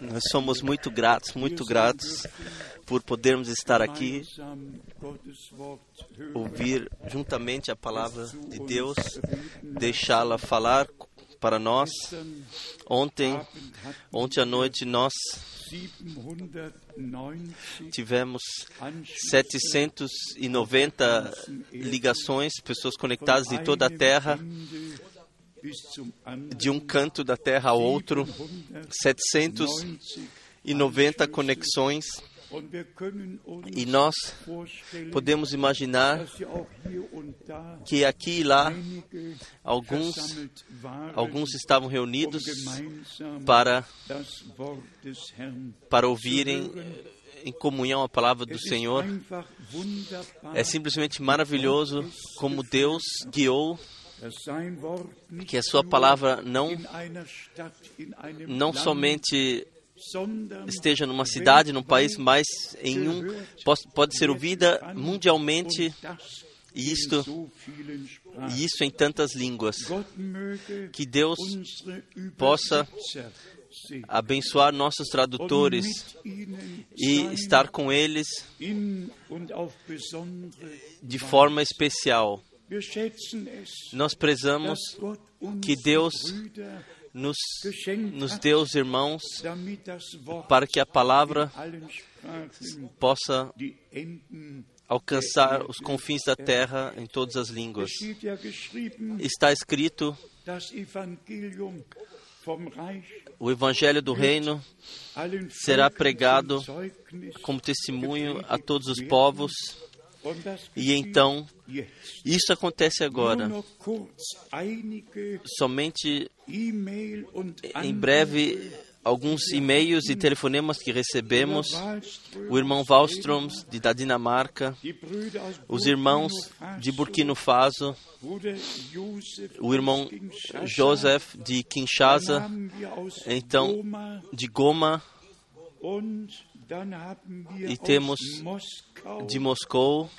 Nós somos muito gratos, muito gratos por podermos estar aqui, ouvir juntamente a palavra de Deus, deixá-la falar para nós. Ontem, ontem à noite, nós 790 tivemos 790 ligações, pessoas conectadas de toda a terra, de um canto da terra ao outro, 790 conexões, e nós podemos imaginar que aqui e lá alguns, alguns estavam reunidos para, para ouvirem em comunhão a palavra do Senhor. É simplesmente maravilhoso como Deus guiou que a sua palavra não, não somente esteja numa cidade, num país, mas em um pode, ser ouvida mundialmente e isto e isso em tantas línguas. Que Deus possa abençoar nossos tradutores e estar com eles de forma especial. Nós prezamos que Deus nos, nos deu os irmãos para que a palavra possa alcançar os confins da terra em todas as línguas. Está escrito o evangelho do reino será pregado como testemunho a todos os povos e então isso acontece agora. Somente em breve alguns e-mails e telefonemas que recebemos. O irmão Wallström da Dinamarca, os irmãos de Burkina Faso, o irmão Joseph de Kinshasa, então de Goma, E temos de Moscou,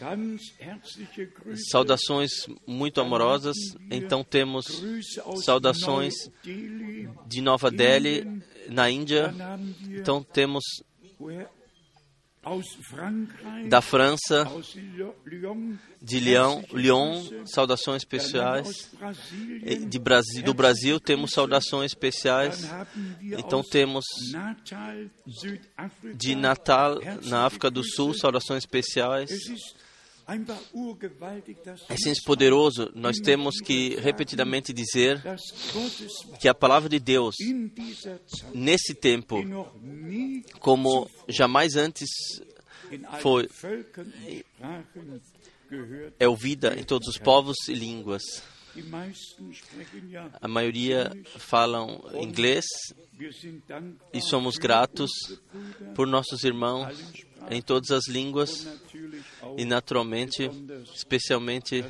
saudações muito amorosas. Então temos saudações de Nova Delhi, na Índia. Então temos da França, de Lyon, Lyon saudações especiais. De Brasil, do Brasil temos saudações especiais. Então temos de Natal, na África do Sul, saudações especiais. É simples poderoso. Nós temos que repetidamente dizer que a palavra de Deus, nesse tempo, como jamais antes foi- é ouvida em todos os povos e línguas. A maioria falam inglês e somos gratos por nossos irmãos em todas as línguas e naturalmente, especialmente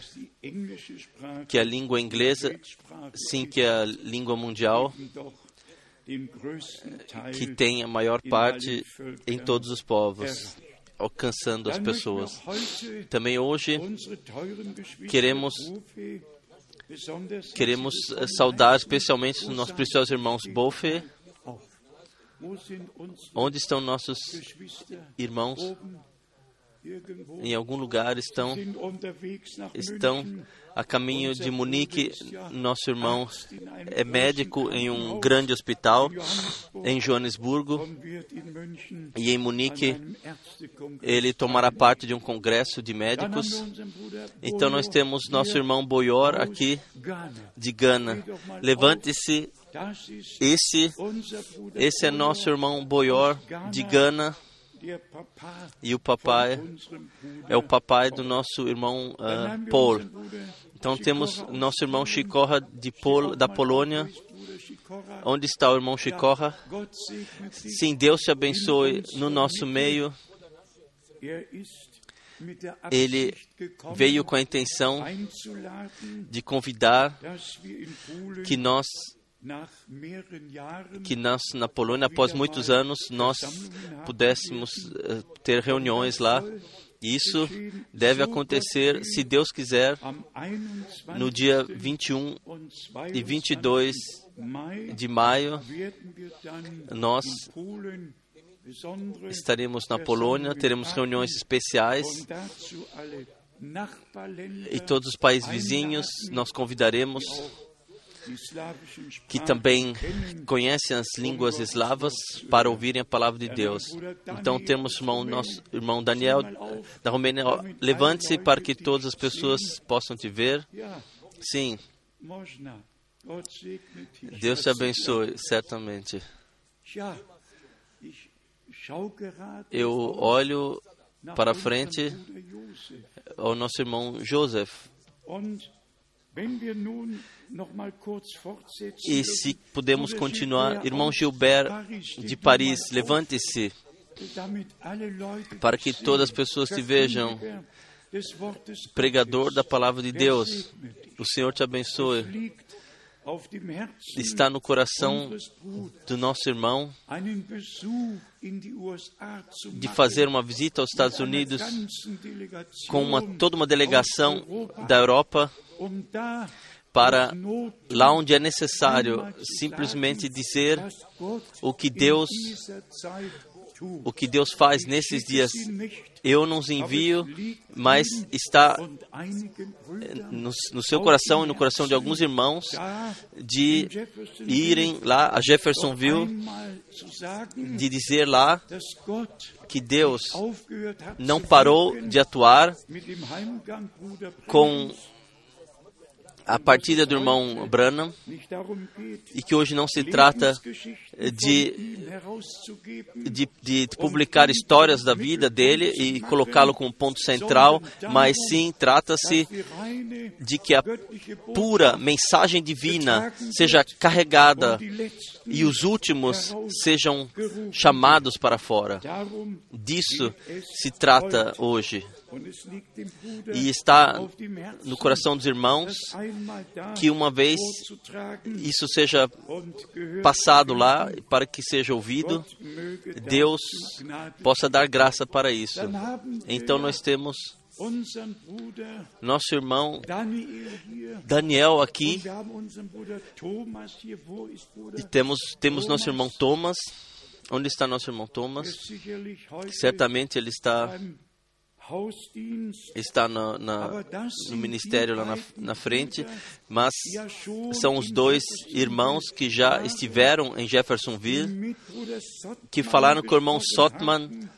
que a língua inglesa, sim que a língua mundial, que tem a maior parte em todos os povos, alcançando as pessoas. Também hoje Queremos- queremos eh, saudar especialmente os nossos preciosos irmãos Bofe. Onde estão nossos irmãos? Em algum lugar estão estão a caminho de Munique. Nosso irmão é médico em um grande hospital em Joanesburgo e em Munique ele tomará parte de um congresso de médicos. Então nós temos nosso irmão Boyor aus aqui de Gana. Levante-se, esse esse é nosso irmão Boyor de Gana e o papai é o papai do nosso irmão wir Paul. Então temos nosso irmão. Chicorra de Pol, da Polônia. Onde está o irmão Chicorra? Sim, Deus te abençoe no nosso meio. Ele veio com a intenção de convidar que nós, que nós na Polônia, após muitos anos, nós pudéssemos eh, ter reuniões lá. Isso deve acontecer, se Deus quiser, am 21. no dia 21 und e 22 Mai de maio, nós estaremos na Polônia, teremos reuniões especiais e todos os países vizinhos nós convidaremos que também conhecem as línguas eslavas para ouvirem a palavra de Deus. Então temos irmão, nosso irmão Daniel da Romênia. Levante-se para que todas as pessoas possam te ver. Sim. Deus te abençoe, certamente. Eu olho para frente ao nosso irmão Joseph. E se podemos continuar, irmão Gilbert de Paris, levante-se para que todas as pessoas te vejam. Pregador da palavra de Deus. O Senhor te abençoe. Está no coração do nosso irmão de fazer uma visita aos Estados Unidos com uma, toda uma delegação da Europa para lá onde é necessário simplesmente dizer o que Deus. O que Deus faz nesses dias. Eu não os envio, mas está Brüdern no, no seu coração e no coração de alguns irmãos de irem lá a Jeffersonville, de dizer lá que Deus não parou de atuar com. A partida do irmão Branham e que hoje não se trata de- de, de publicar histórias da vida dele e colocá-lo como ponto central, mas sim trata-se de que a pura mensagem divina seja carregada e os últimos sejam chamados para fora. Disso se trata hoje. E está no coração dos irmãos que uma vez isso seja passado lá para que seja ouvido, Deus possa dar graça para isso. Então nós temos nosso irmão Daniel aqui e temos temos nosso irmão Thomas. Onde está nosso irmão Thomas? Certamente ele está está na, na- no ministério lá na, na frente, mas são os dois irmãos que já estiveram em Jeffersonville, que falaram com o irmão 1958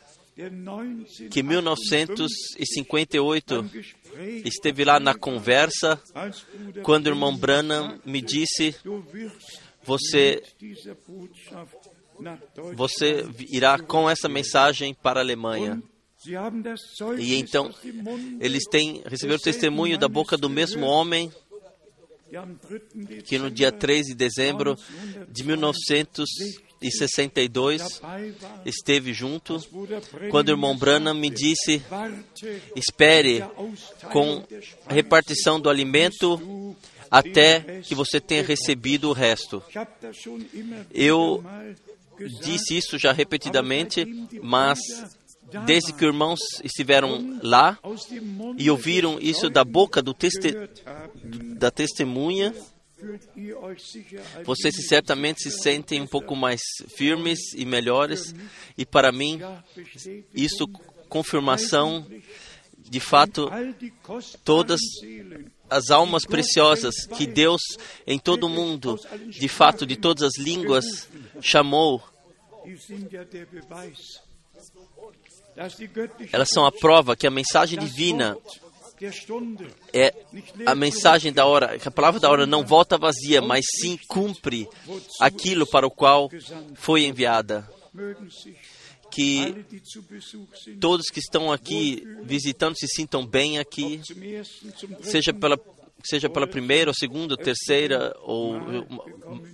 que em 1958 beim Gespräch esteve lá na conversa quando o irmão Branham me disse: Você, você irá com essa mensagem para a Alemanha. E então eles têm receberam o testemunho da boca do mesmo homem die am 3. que no dia Dezember 3 de dezembro de 1962 dabei war, esteve junto quando o irmão Branham me disse: espere com a repartição do alimento até que você tenha recebido o resto. Eu Disse isso já repetidamente, mas desde que os irmãos estiveram lá e ouviram isso da boca do teste, da testemunha, vocês certamente se sentem um pouco mais firmes e melhores. E para mim, isso confirmação de fato todas as almas preciosas que Deus em todo o mundo, de fato de todas as línguas, chamou, elas são a prova que a mensagem divina é a mensagem da hora, a palavra da hora não volta vazia, mas sim cumpre aquilo para o qual foi enviada. Que todos que estão aqui visitando se sintam bem aqui, seja pela seja pela primeira, ou segunda, ou terceira, ou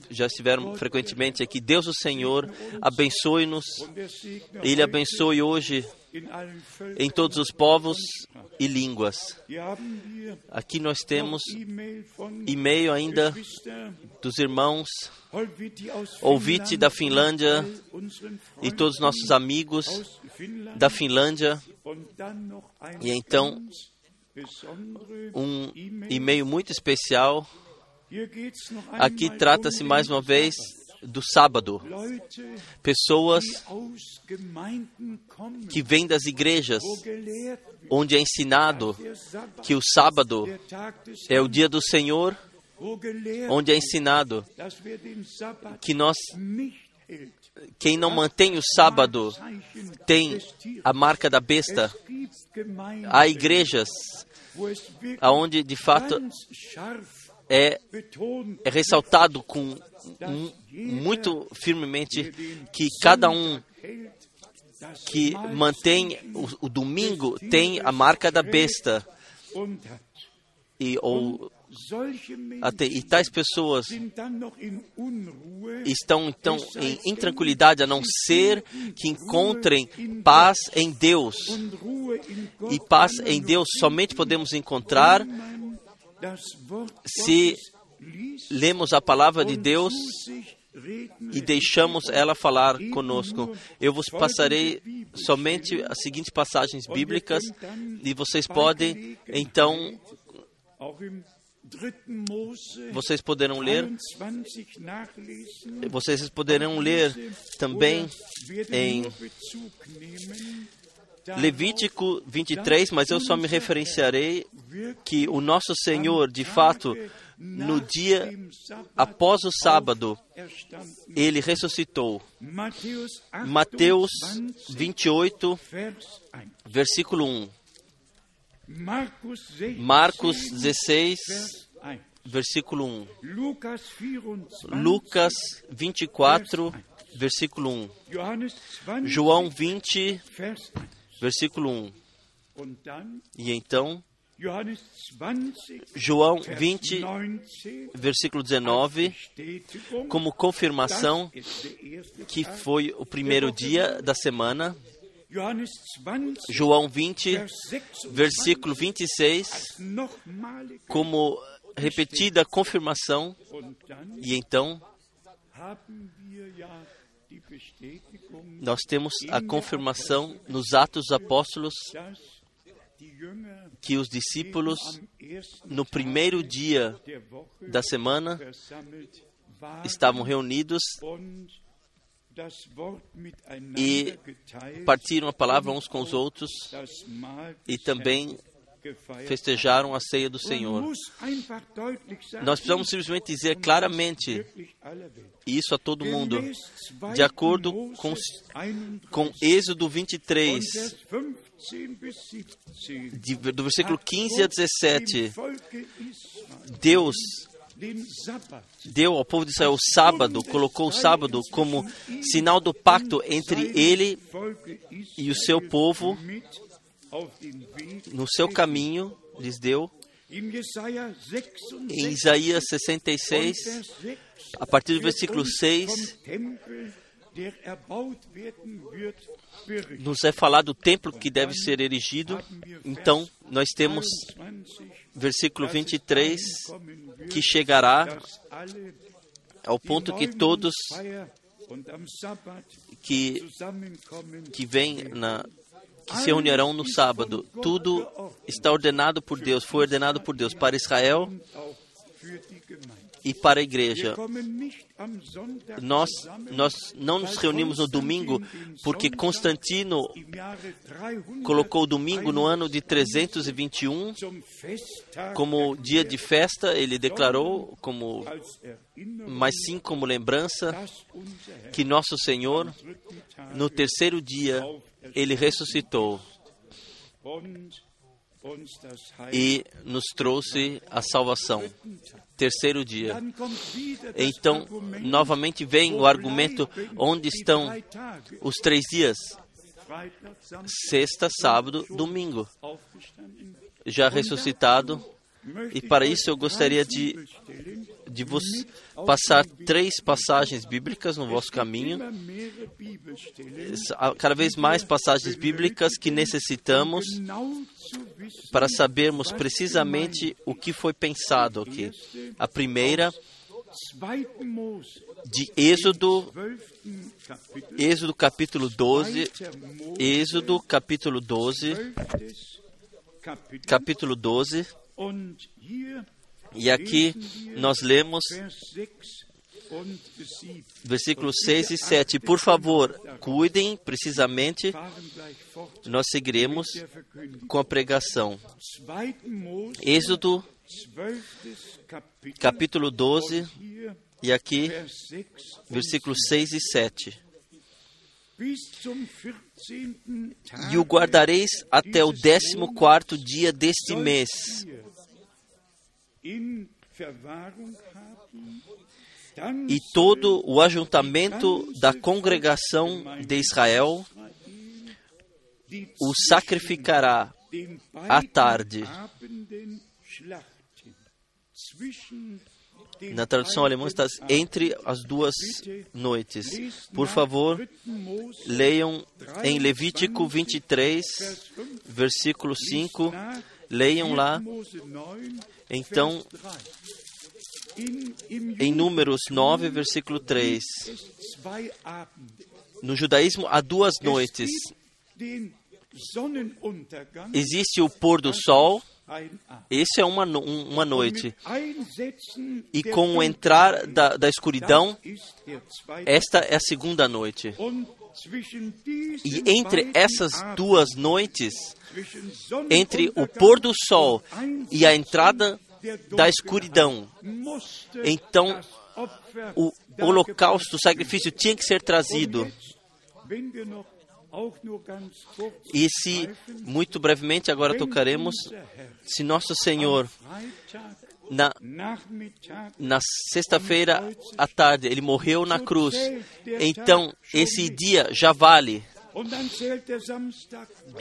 já estiveram frequentemente aqui. Deus o Senhor abençoe-nos. Ele abençoe hoje em todos os povos e línguas. Aqui nós temos E-Mail ainda dos irmãos Ouvinte da Finlândia e todos os nossos amigos da Finlândia E então, um E-Mail muito especial. Aqui trata-se mais uma vez do sábado. Pessoas que vêm das igrejas onde é ensinado que o sábado é o dia do Senhor, onde é ensinado que nós, quem não mantém o sábado, tem a marca da besta. Há igrejas onde, de fato, é, é ressaltado com mu- muito firmemente que cada um que mantém o, o domingo tem a marca da besta. E, ou, até, e tais pessoas estão então em intranquilidade, a não ser que encontrem paz em Deus. E paz em Deus somente podemos encontrar se lemos a palavra de Deus e deixamos ela falar conosco. Eu vos passarei somente as seguintes passagens bíblicas e vocês podem então Vocês poderão ler 23 nachlesen. vocês poderão ler também em Levítico 23, mas eu só me referenciarei que o nosso Senhor, de fato, no dia após o sábado, ele ressuscitou. Mateus 28, 28, Vers 1. versículo 1. Markus 16, Marcos 16, Vers 1. Versículo 1. Lucas 24, Lucas 24, versículo 1. Johannes 20, João 20, Vers 1. versículo 1. Und dann E então, Johannes 20, João Vers 20, 19, versículo 19, Bestätigung, como confirmação que foi o primeiro dia da semana. Johannes 20, João 20, Vers 26, versículo 26, nochmalige como repetida confirmação. E então, nós temos a confirmação nos Atos dos Apóstolos que os discípulos, no primeiro dia da semana, estavam reunidos e partiram a palavra uns com os outros e também. Festejaram a ceia do Senhor. Nós precisamos simplesmente dizer claramente, e isso a todo mundo, Gemäß 2. de acordo com, Mose 31, com Êxodo von 23, Vers 15 bis 17, de- do versículo 15 a hat Gott dem 17, Volke Israel Deus deu ao povo de Israel o sábado, colocou o sábado como sinal do pacto entre ele e o seu povo no seu caminho, lhes deu. in Jesaja 66 Em Isaías und 66, Vers 6 a partir do versículo uns 6, vom Tempel, der erbaut werden wird, berichtet. nos é falado o templo que deve ser erigido. Então, nós temos 21, versículo dass es 23, dahin kommen wird, que chegará ao ponto que todos que, que vêm na que se reunirão no sábado. Tudo está ordenado por Deus, foi ordenado por Deus para Israel e para a igreja. Nós, nós não nos reunimos no domingo porque Constantino im Jahre 300 colocou o domingo no ano de 321 zum Festtag como dia de festa, ele declarou, como, mas sim como lembrança que nosso Senhor, no terceiro dia, ele ressuscitou e nos trouxe a salvação. Terceiro dia. Então, novamente vem o argumento onde estão os três dias: sexta, sábado, domingo, já ressuscitado. E para isso eu gostaria de, de vos passar três passagens bíblicas no vosso caminho. Cada vez mais passagens bíblicas que necessitamos para sabermos precisamente o que foi pensado aqui. A primeira, 2. Mose, de Êxodo, 12. Kapitel, Êxodo capítulo 12, 2. Mose, Êxodo capítulo 12, 12. Kapitel. capítulo 12, Und hier E aqui nós lemos Vers 6 und 7. versículos 6 e 7. Por favor, cuidem precisamente, nós seguiremos com a pregação. 2. Mose, Êxodo, 12. Kapitel. capítulo 12, Hier, e aqui, Vers 6 und versículos 6 e 7. Bis zum 14. Tag E o guardareis até o décimo quarto dia deste mês. E todo o ajuntamento da congregação de Israel o sacrificará à tarde. Na tradução alemã está entre as duas noites. Por favor, leiam em Levítico 23, versículo 5. Leiam lá. Mose 9, Então, Vers 3. In, im em Números 9, versículo 3. Judentum es zwei Abende. No judaísmo há duas noites. Existe o pôr do sol. Esse é uma, um- uma noite. E com o entrar da, da escuridão, esta é a segunda noite. E entre essas duas noites, entre o pôr do sol e a entrada da escuridão, então o holocausto, o sacrifício tinha que ser trazido. E se, muito brevemente, agora tocaremos, se Nosso Senhor, na, na sexta-feira à tarde, ele morreu na cruz. Então, esse dia já vale.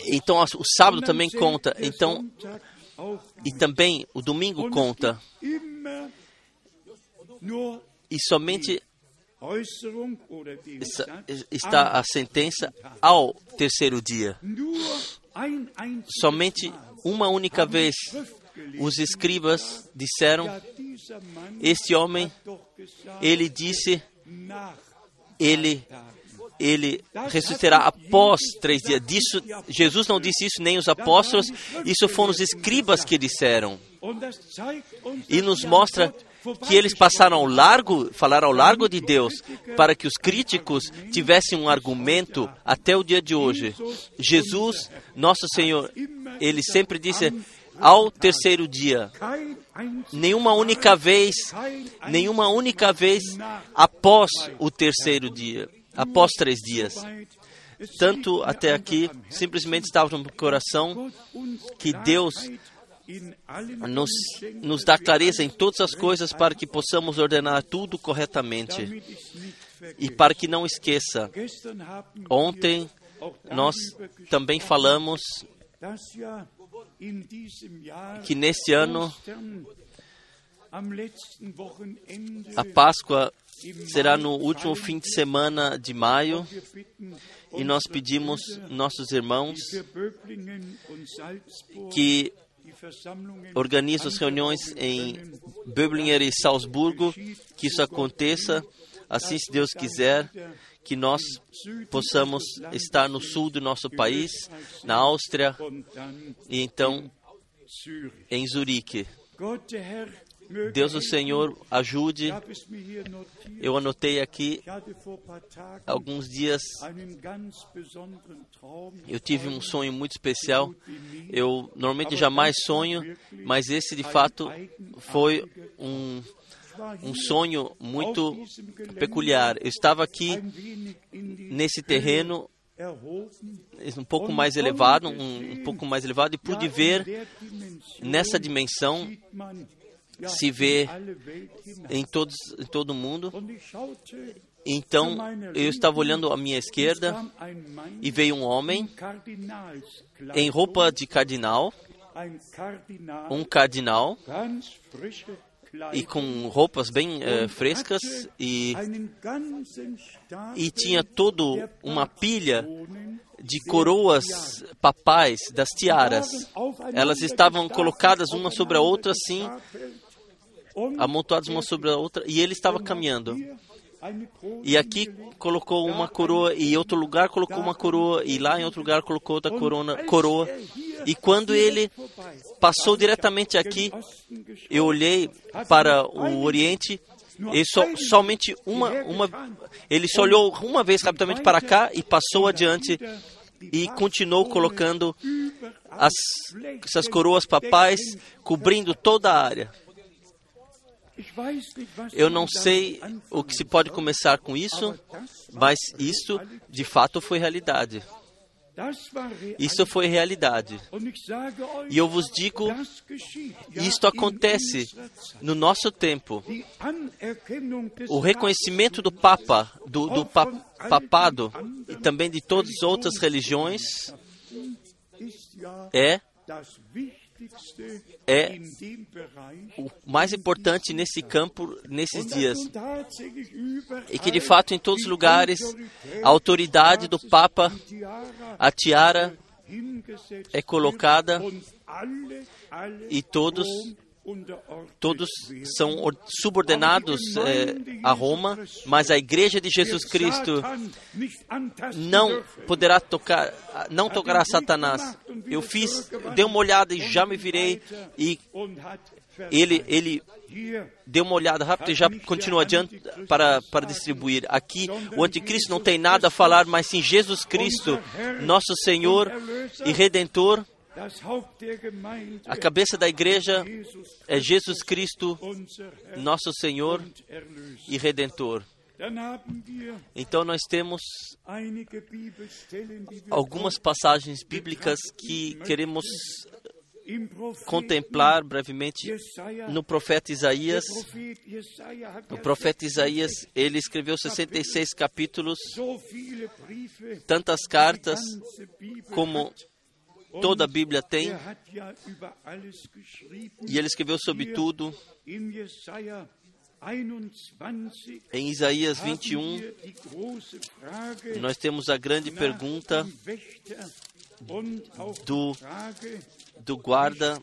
Então, o sábado também conta. Então, e também o domingo conta. E somente está a sentença ao terceiro dia. Somente uma única vez os escribas disseram: Este homem, ele disse, ele, ele ressuscitará após três dias. Disso, Jesus não disse isso, nem os apóstolos, isso foram os escribas que disseram. E nos mostra que eles passaram ao largo, falaram ao largo de Deus, para que os críticos tivessem um argumento até o dia de hoje. Jesus, nosso Senhor, ele sempre disse ao terceiro dia, nenhuma única vez, nenhuma única vez após o terceiro dia, após três dias. Tanto até aqui, simplesmente estava no coração que Deus nos, nos dá clareza em todas as coisas para que possamos ordenar tudo corretamente. E para que não esqueça, ontem nós também falamos que neste ano a Páscoa será no último fim de semana de maio e nós pedimos nossos irmãos que organizem as reuniões em. Böblinger e Salzburgo, que isso aconteça, assim se Deus quiser, que nós possamos estar no sul do nosso país, na Áustria e então em Zurique. Deus o. Senhor ajude. Eu anotei aqui alguns dias eu tive um sonho muito especial. Eu normalmente jamais sonho, mas esse de fato foi um, um sonho muito peculiar. Eu estava aqui nesse terreno um pouco mais elevado, um, um pouco mais elevado e pude ver nessa dimensão se vê em todos em todo mundo. Ich schaute, Então eu estava olhando à minha es esquerda e veio um homem em roupa de cardinal, um cardinal e com roupas bem eh, frescas e e tinha todo uma pilha de coroas papais das tiaras. Elas estavam colocadas uma sobre a outra assim, amontoadas uma sobre a outra, e ele estava caminhando. E aqui colocou uma coroa, e em outro lugar colocou uma coroa, e lá em outro lugar colocou outra corona, coroa. E quando ele passou diretamente aqui, eu olhei para o Oriente e so, somente uma, uma, ele só olhou uma vez rapidamente para cá e passou adiante e continuou colocando as, essas coroas papais cobrindo toda a área. Eu não sei o que se pode começar com isso, mas isso de fato foi realidade. Isso foi realidade. E eu vos digo, isto acontece no nosso tempo. O reconhecimento do Papa, do, do pa, papado e também de todas as outras religiões é é o mais importante nesse campo nesses dias. E que de fato em todos os lugares a autoridade do Papa, a tiara é colocada e todos todos são subordinados eh, a Roma, mas a Igreja de Jesus Cristo não poderá tocar, não tocará Satanás. Eu fiz, dei uma olhada e já me virei e ele, ele deu uma olhada rápida e já continua adiante para, para distribuir. Aqui o anticristo não tem nada a falar, mas sim Jesus Cristo, nosso Senhor e Redentor. A cabeça da igreja é Jesus Cristo, nosso Senhor e Redentor. Então nós temos algumas passagens bíblicas que queremos contemplar brevemente no profeta Isaías. O profeta Isaías, ele escreveu 66 capítulos, tantas cartas como toda a Bíblia tem. E ele escreveu sobre tudo. Em Isaías 21, nós temos a grande pergunta do, do guarda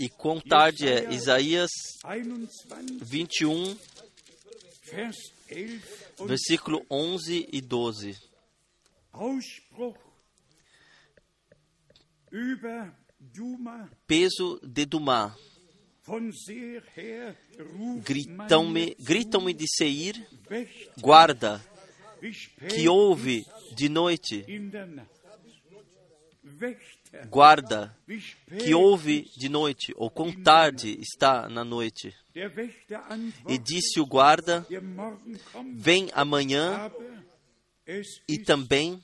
e quão tarde é. Isaías 21, versículo 11 e 12 peso de Dumá. Gritam-me gritam de Seir, guarda, que ouve de noite. Guarda, que ouve de noite, ou com tarde está na noite. E disse o guarda: Vem amanhã e também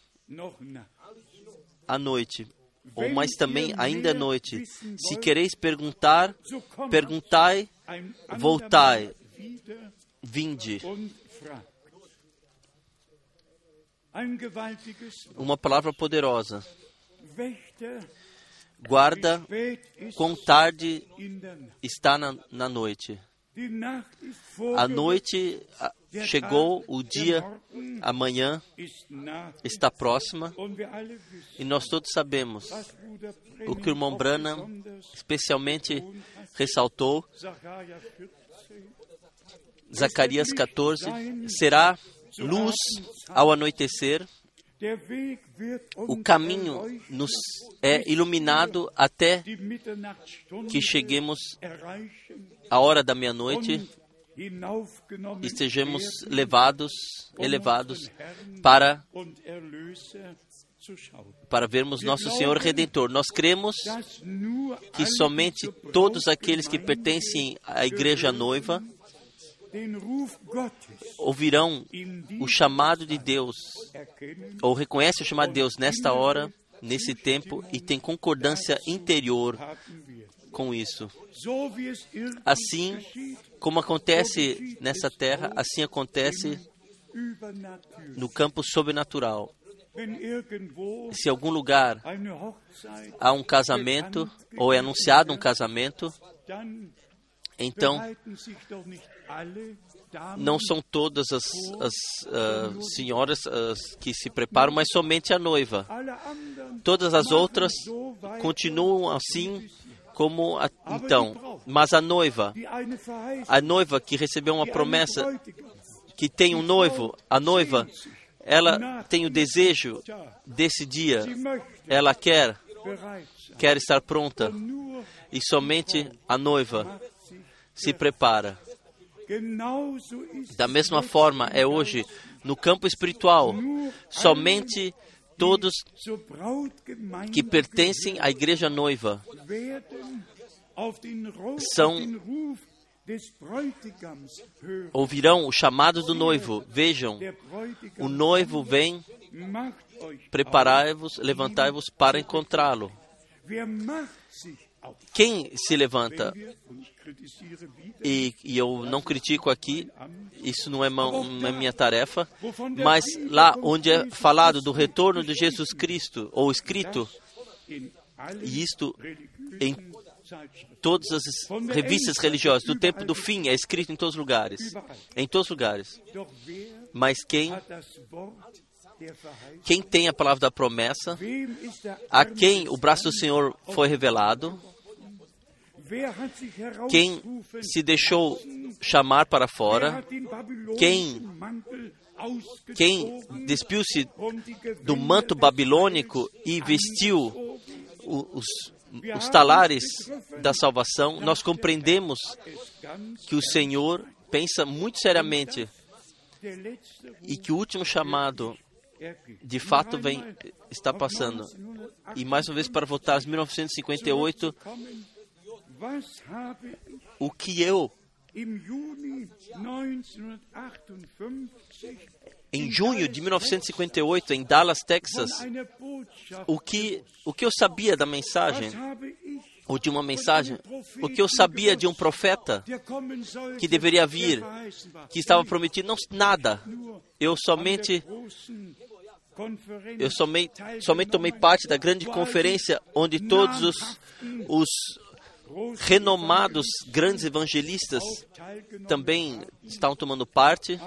à noite ou mas também ainda é noite. Se quereis perguntar, perguntai, voltai, vinde. Uma palavra poderosa. Guarda, com tarde está na, na noite. A noite chegou, o dia, amanhã está próxima e nós todos sabemos o que o irmão Branham especialmente ressaltou. Zacarias 14 será luz ao anoitecer. O caminho nos é iluminado até que cheguemos à hora da meia-noite e sejamos levados, elevados para para vermos nosso Senhor Redentor. Nós cremos que somente todos aqueles que pertencem à igreja noiva ouvirão o chamado de Deus, ou reconhecem o chamado de Deus nesta hora, nesse tempo, e tem concordância interior com isso. Assim como acontece nessa terra, assim acontece no campo sobrenatural. Se em algum lugar há um casamento ou é anunciado um casamento, então não são todas as, as uh, senhoras uh, que se preparam, mas somente a noiva. Todas as outras continuam assim como a, então, mas a noiva, a noiva que recebeu uma promessa, que tem um noivo, a noiva, ela tem o desejo desse dia, ela quer quer estar pronta e somente a noiva se prepara. Da mesma forma é hoje no campo espiritual. Somente todos que pertencem à igreja noiva São- ouvirão o chamado do noivo. Vejam, o noivo vem, preparai-vos, levantai-vos para encontrá-lo. Quem se levanta? E, e eu não critico aqui, isso não é, não é minha tarefa, mas lá onde é falado do retorno de Jesus Cristo, ou escrito, e isto em todas as revistas religiosas do tempo do fim, é escrito em todos os lugares. Em todos os lugares. Mas quem, quem tem a palavra da promessa, a quem o braço do Senhor foi revelado, quem se deixou chamar para fora, quem- quem despiu-se do manto babilônico e vestiu os, os talares da salvação, nós compreendemos que o Senhor pensa muito seriamente e que o último chamado de fato vem está passando. E mais uma vez para voltar a 1958, o que eu im Juni 1958 em junho de 1958 em Dallas, Texas, o que o que eu sabia da mensagem ou de uma mensagem, o que eu sabia de um profeta que deveria vir, que estava prometido, não nada. Eu somente eu somente, somente tomei parte da grande conferência onde todos os, os renomados grandes evangelistas também estavam tomando parte,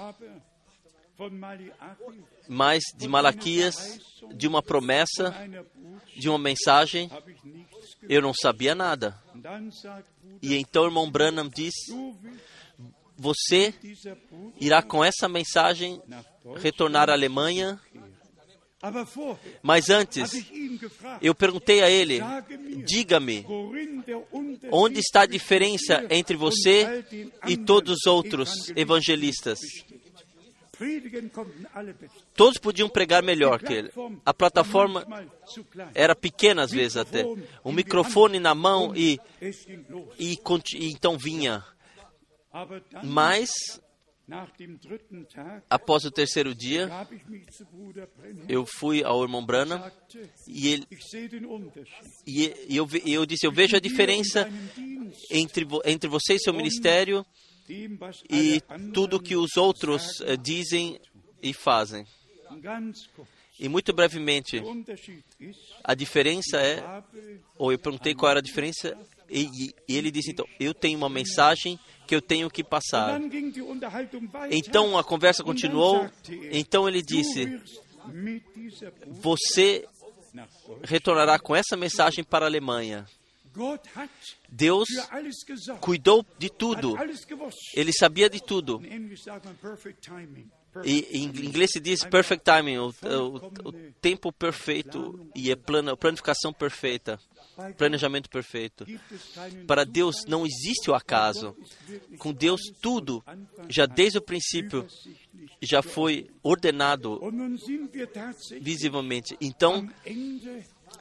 mas de Malaquias, de uma promessa, de uma mensagem, eu não sabia nada. E então o irmão Branham willst Você irá com essa mensagem retornar à Alemanha. Mas antes, eu perguntei a ele: Diga-me, onde está a diferença entre você e todos os outros evangelistas? Todos podiam pregar melhor que ele. A plataforma era pequena às vezes até. O microfone na mão e, e, e então vinha. Mas, após o terceiro dia, eu fui ao irmão Branham sagte, e, ele, e, eu, eu disse: Eu vejo a diferença entre, entre você e seu ministério e tudo que os outros eh, dizem e fazem. E muito brevemente, a diferença é ou eu perguntei qual era a diferença e, e- ele disse então eu tenho uma mensagem que eu tenho que passar. Então a conversa continuou. Então ele disse você retornará com essa mensagem para a Alemanha. Deus cuidou de tudo. Ele sabia de tudo E em inglês se diz perfect timing o, o- o tempo perfeito e a plana, planificação perfeita planejamento perfeito. Para Deus não existe o acaso. com Deus tudo já desde o princípio já foi ordenado visivelmente. Então,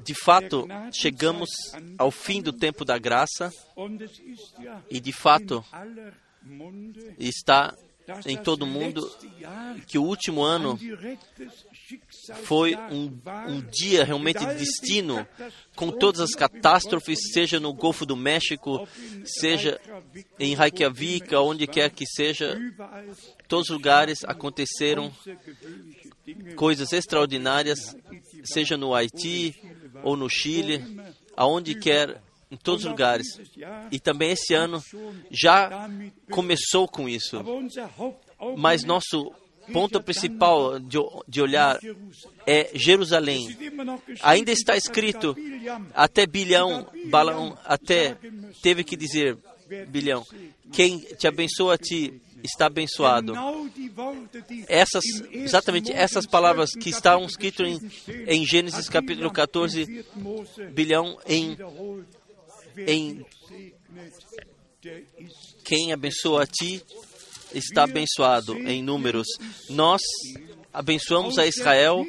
de fato, chegamos ao fim do tempo da graça e de fato está em todo mundo letzte Jahr que o último ano foi um, um dia realmente de destino, com todas as catástrofes, seja no Golfo do México, seja em Reykjavik, onde quer que seja, todos os lugares aconteceram coisas extraordinárias, seja no Haiti ou no Chile, aonde quer, em todos os lugares. E também esse ano já começou com isso. Mas nosso ponto principal de, de olhar é Jerusalém. Ainda está escrito, até Bilhão, Balão, até teve que dizer, Bilhão, quem te abençoa a ti está abençoado. Essas, exatamente essas palavras 12. que Kapitel escritas em, em Gênesis capítulo Bilam 14, im vierten Mose bilhão em em- quem abençoa a ti está abençoado em números. Nós abençoamos a Israel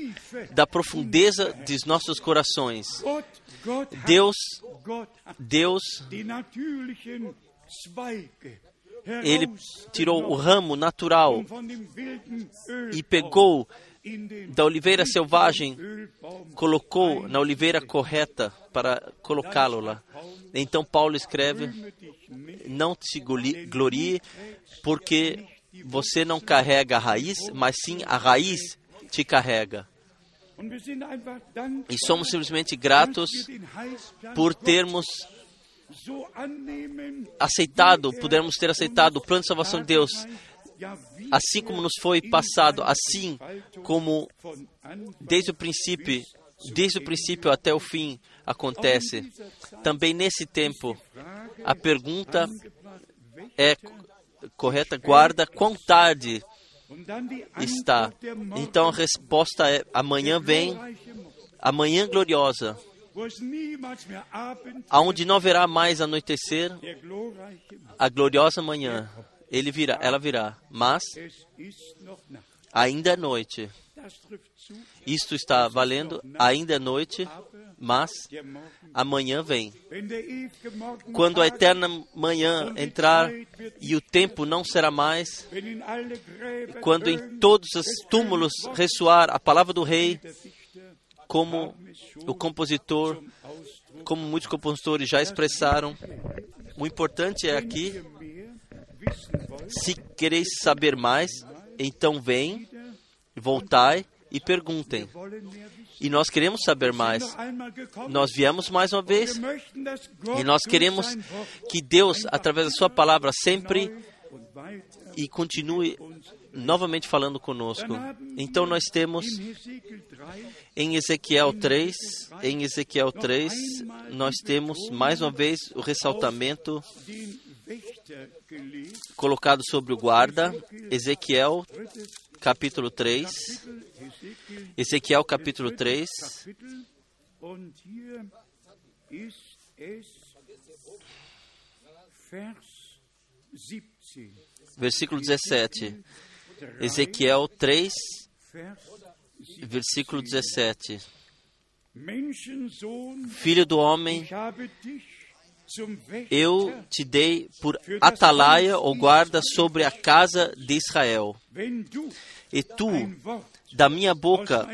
da profundeza de nossos corações. Deus, Deus, ele tirou o ramo natural e pegou da oliveira selvagem, colocou na oliveira correta para colocá-lo lá. Então Paulo escreve: Não te glorie, porque você não carrega a raiz, mas sim a raiz te carrega. E somos simplesmente gratos por termos aceitado, pudermos ter aceitado o plano de salvação de Deus, assim como nos foi passado, assim como desde o princípio, desde o princípio até o fim acontece. Também nesse tempo, a pergunta é correta, guarda quão tarde está. Então a resposta é amanhã vem, amanhã gloriosa, aonde não haverá mais anoitecer, a gloriosa manhã. Ele virá, ela virá, mas ainda é noite. Isto está valendo, ainda é noite, mas amanhã vem. Quando a eterna manhã entrar e o tempo não será mais, quando em todos os túmulos ressoar a palavra do rei, como o compositor, como muitos compositores já expressaram, o importante é aqui, se quereis saber mais, então vem, voltai e perguntem. E nós queremos saber mais. Nós viemos mais uma vez e nós queremos que Deus, através da Sua palavra, sempre e continue novamente falando conosco. Então nós temos in Hesekiel 3 em Ezequiel 3, em Ezequiel 3, nós temos mais uma vez o ressaltamento colocado sobre o guarda, Ezequiel capítulo 3, Kapitel, Hesekiel Ezequiel capítulo 3, Kapitel und hier ist es Vers 17. versículo 17. Ezequiel 3, Vers 17. versículo 17. Menschensohn, Filho do homem, eu te dei por atalaia ou guarda sobre a casa de Israel. E tu, da minha boca,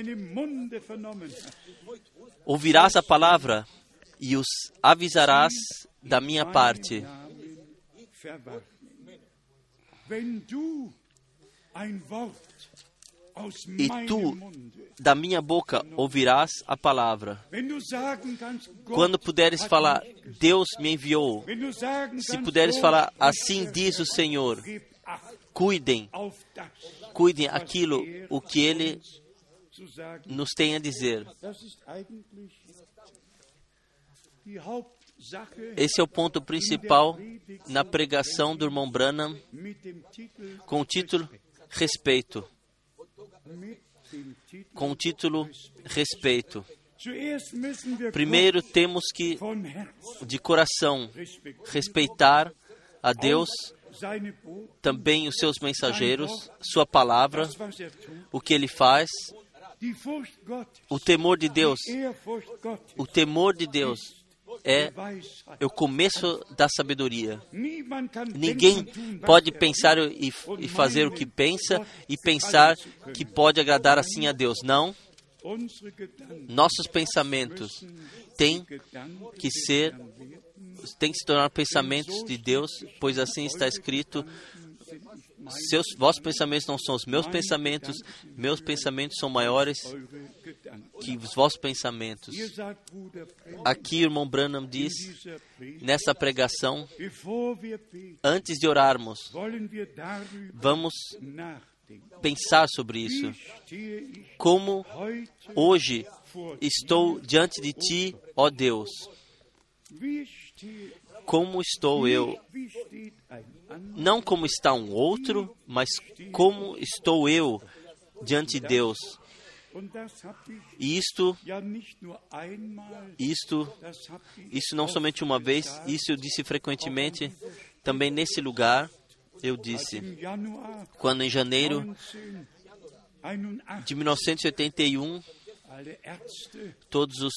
ouvirás a palavra e os avisarás da minha parte. Wort aus E tu, da minha boca, ouvirás a palavra. Quando puderes falar, Deus me enviou. Se puderes falar, assim diz o Senhor, cuidem, cuidem aquilo o que Ele nos tem a dizer. Esse é o ponto principal na pregação do irmão Branham com o título Respeito. Com o título Respeito. Primeiro temos que, de coração, respeitar a Deus, também os seus mensageiros, Sua palavra, o que Ele faz, o temor de Deus. O temor de Deus é o começo da sabedoria. Ninguém pode pensar e, fazer o que pensa e pensar que pode agradar assim a Deus. Não, nossos pensamentos têm que ser, têm que se tornar pensamentos de Deus, pois assim está escrito. Seus, vossos pensamentos não são os meus pensamentos, meus pensamentos são maiores. Que os vossos pensamentos. Aqui irmão Branham diz, nessa pregação, antes de orarmos, vamos pensar sobre isso. Como hoje estou diante de ti, ó Deus. Como estou eu, não como está um outro, mas como estou eu diante de Deus. E isto, isto, isso não somente uma vez, isso eu disse frequentemente, também nesse lugar, eu disse, quando em janeiro 1981 de 1981, alle Ärzte todos os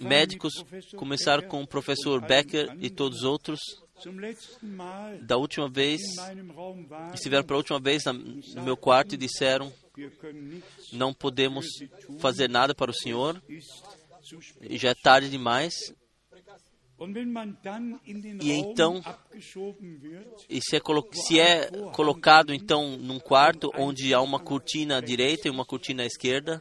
médicos começaram com o professor Becker e todos os outros, da última vez, estiveram pela última vez no meu quarto e disseram: Não podemos fazer nada para o Senhor, já é tarde demais. E então- E se é, se é colocado então num quarto onde há uma cortina à direita e uma cortina à esquerda,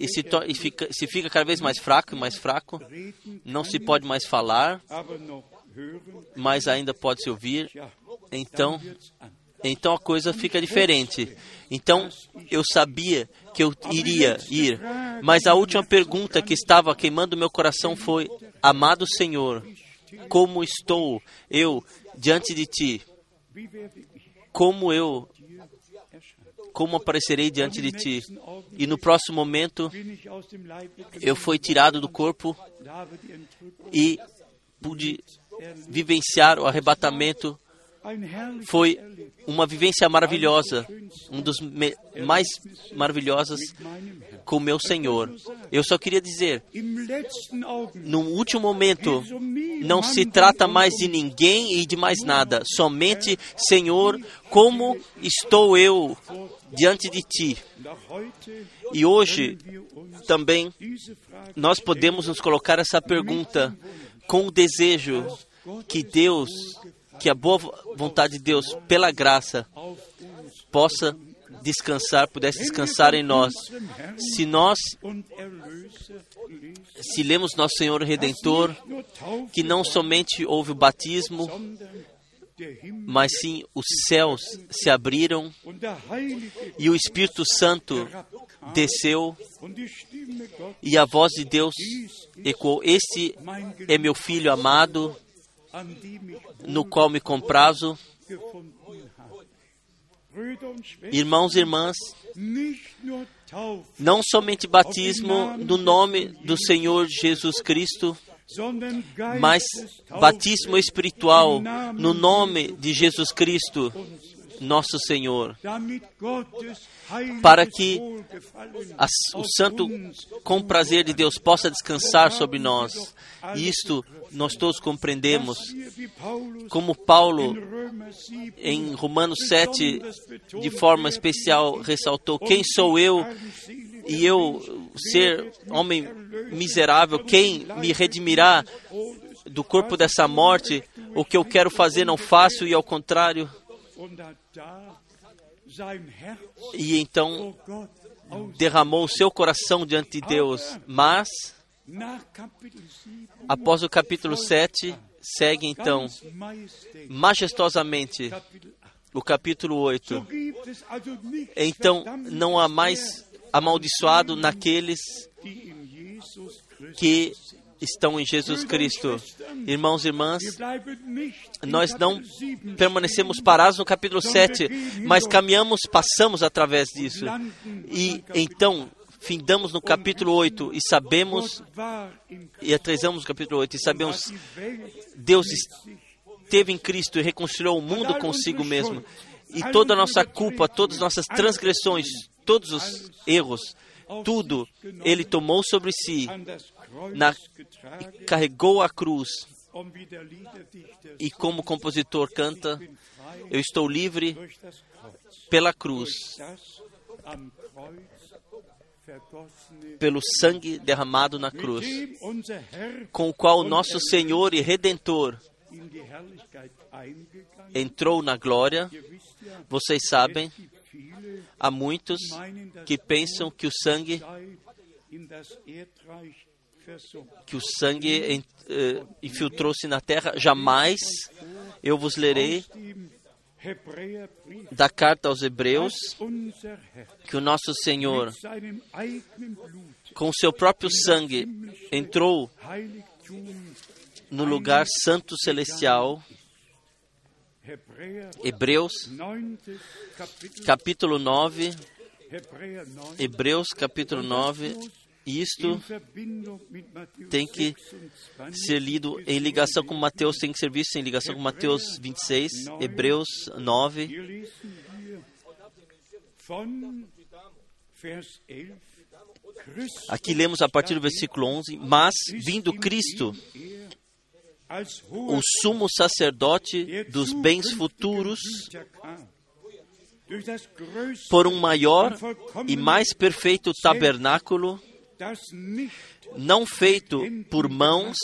e se, e fica, se fica cada vez mais fraco e mais fraco, não se pode mais falar, mas ainda pode se ouvir, então, então a coisa fica diferente. Então eu sabia que eu iria ir, mas a última pergunta que estava queimando meu coração foi: Amado Senhor, como estou eu diante de ti? Como eu, como aparecerei diante de ti? E no próximo momento eu fui tirado do corpo e pude vivenciar o arrebatamento. Foi uma vivência maravilhosa, um dos mais maravilhosas com meu Senhor. Eu só queria dizer, no último momento, não se trata mais de ninguém e de mais nada, somente, Senhor, como estou eu diante de ti. E hoje também nós podemos nos colocar essa pergunta com o desejo que Deus, que a boa vontade de Deus, pela graça, possa descansar, pudesse descansar em nós. Se nós, se lemos nosso Senhor Redentor, que não somente houve o batismo, mas sim os céus se abriram e o Espírito Santo desceu e a voz de Deus ecoou: Este é meu filho amado, no qual me comprazo. Irmãos e irmãs, não somente batismo no nome do Senhor Jesus Cristo, mas batismo espiritual no nome de Jesus Cristo, nosso Senhor, para que a- o santo com prazer de Deus possa descansar sobre nós. Isto nós todos compreendemos, como Paulo in Römer 7 em Romanos 7 de forma especial ressaltou: Quem sou eu e eu ser homem miserável, quem me redimirá do corpo dessa morte? O que eu quero fazer não faço e ao contrário. E então derramou o seu coração diante de Deus. Mas Nach Kapitel 7 após o capítulo 7, segue então majestosamente Kapitel 8. o capítulo 8. So gibt es also nichts Então não há mais amaldiçoado naqueles que estão em Jesus Cristo. Irmãos e irmãs, nós não Kapitel 7 permanecemos parados no capítulo 7, mas caminhamos, passamos através disso. E então findamos no capítulo 8 e sabemos, e atrasamos no capítulo 8 e sabemos, Deus esteve em Cristo e reconciliou o mundo consigo mesmo. E toda a nossa culpa, todas as nossas transgressões, todos os erros, tudo Ele tomou sobre si, na, e carregou a cruz. E como o compositor canta, eu estou livre pela cruz, pelo sangue derramado na cruz, Herr com o qual nosso Senhor e Redentor entrou na glória. Vocês sabem, há muitos que pensam que o sangue, que o sangue eh, infiltrou-se na terra. Jamais eu vos lerei da carta aos Hebreus que o nosso Senhor, com seu próprio sangue, entrou no lugar santo celestial. Hebreus 9. Kapitel, capítulo 9, Hebräer 9. Hebreus capítulo 9. Isto tem que 26 ser lido em ligação com Mateus, tem que ser visto em ligação com Mateus 26, Hebreus 9. Hier lesen wir von Vers 11. Christus Aqui lemos a partir do versículo 11: Mas, vindo Cristo, o sumo sacerdote dos bens futuros, por um maior e mais perfeito tabernáculo, não feito por mãos,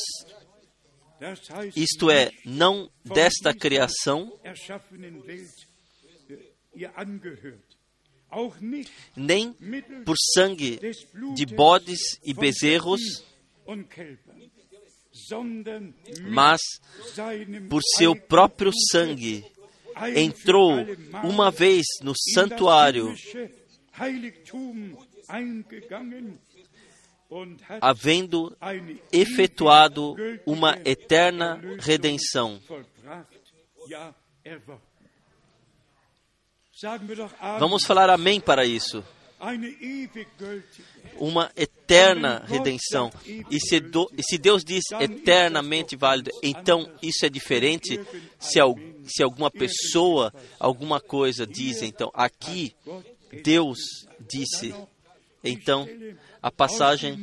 isto é, não desta criação, äh, nem por sangue de bodes e bezerros, mas por seu próprio sangue entrou uma vez no santuário, havendo efetuado uma eterna redenção. Vamos falar amém para isso. Uma eterna redenção. E se, do- e se Deus diz eternamente válido, então isso é diferente se, al- se alguma pessoa, alguma coisa diz. Então, aqui Deus disse. Então, a passagem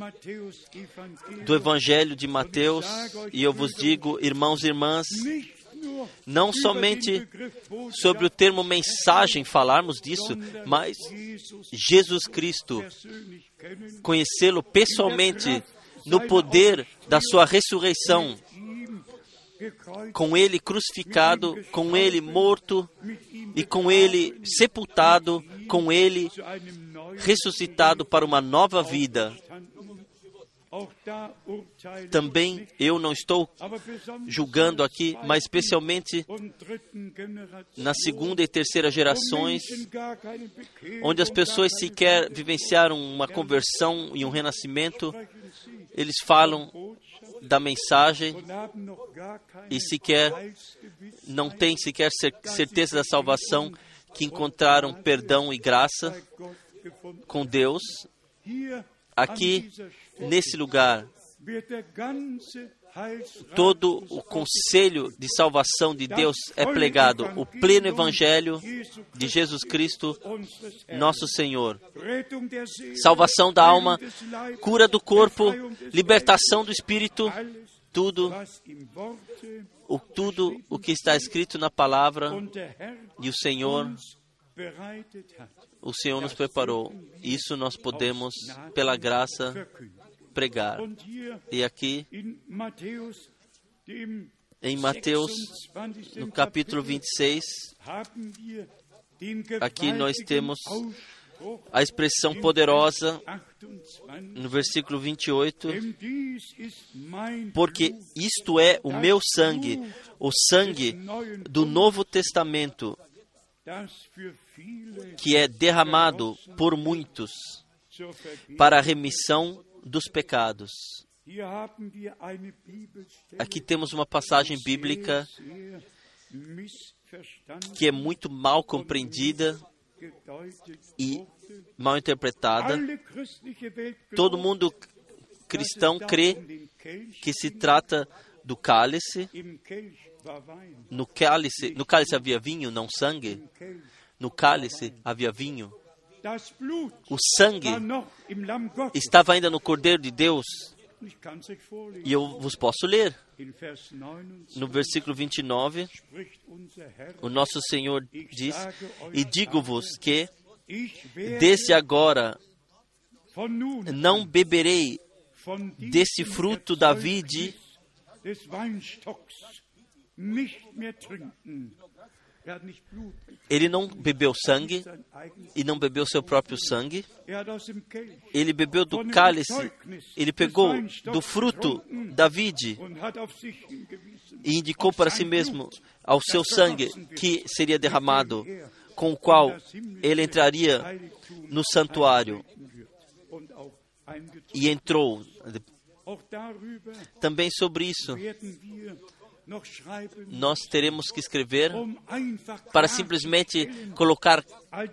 do Evangelho de Mateus, e eu vos digo, irmãos e irmãs, não somente sobre o termo mensagem falarmos disso, mas Jesus Cristo, conhecê-lo pessoalmente no poder da sua ressurreição, com ele crucificado, com ele morto e com ele sepultado, com ele ressuscitado para uma nova vida. Também eu não estou julgando aqui, mas especialmente na segunda e terceira gerações, onde as pessoas sequer vivenciaram uma conversão e um renascimento, eles falam da mensagem e sequer não têm sequer cer- certeza da salvação, que encontraram perdão e graça com Deus. Aqui, nesse lugar, todo o conselho de salvação de Deus é pregado, o pleno evangelho de Jesus Cristo, nosso Senhor. Salvação da alma, cura do corpo, libertação do espírito, tudo, o, tudo o que está escrito na palavra e o Senhor, o Senhor nos preparou. Isso nós podemos, pela graça, pregar. E aqui, em Mateus, no capítulo 26, aqui nós temos a expressão poderosa no versículo 28, porque isto é o meu sangue, o sangue do Novo Testamento, que é derramado por muitos para a remissão dos pecados. Aqui temos uma passagem bíblica que é muito mal compreendida e mal interpretada. Todo mundo cristão crê que se trata do cálice. No cálice, no cálice havia vinho, não sangue. No cálice havia vinho. O sangue estava ainda no Cordeiro de Deus. E eu vos posso ler. No versículo 29, o nosso Senhor diz: E digo-vos que, desde agora, não beberei desse fruto da vide ele não bebeu sangue e não bebeu seu próprio sangue. Ele bebeu do cálice, ele pegou do fruto da vide e indicou para si mesmo ao seu sangue que seria derramado, com o qual ele entraria no santuário. e entrou Também sobre isso, nós teremos que escrever para simplesmente colocar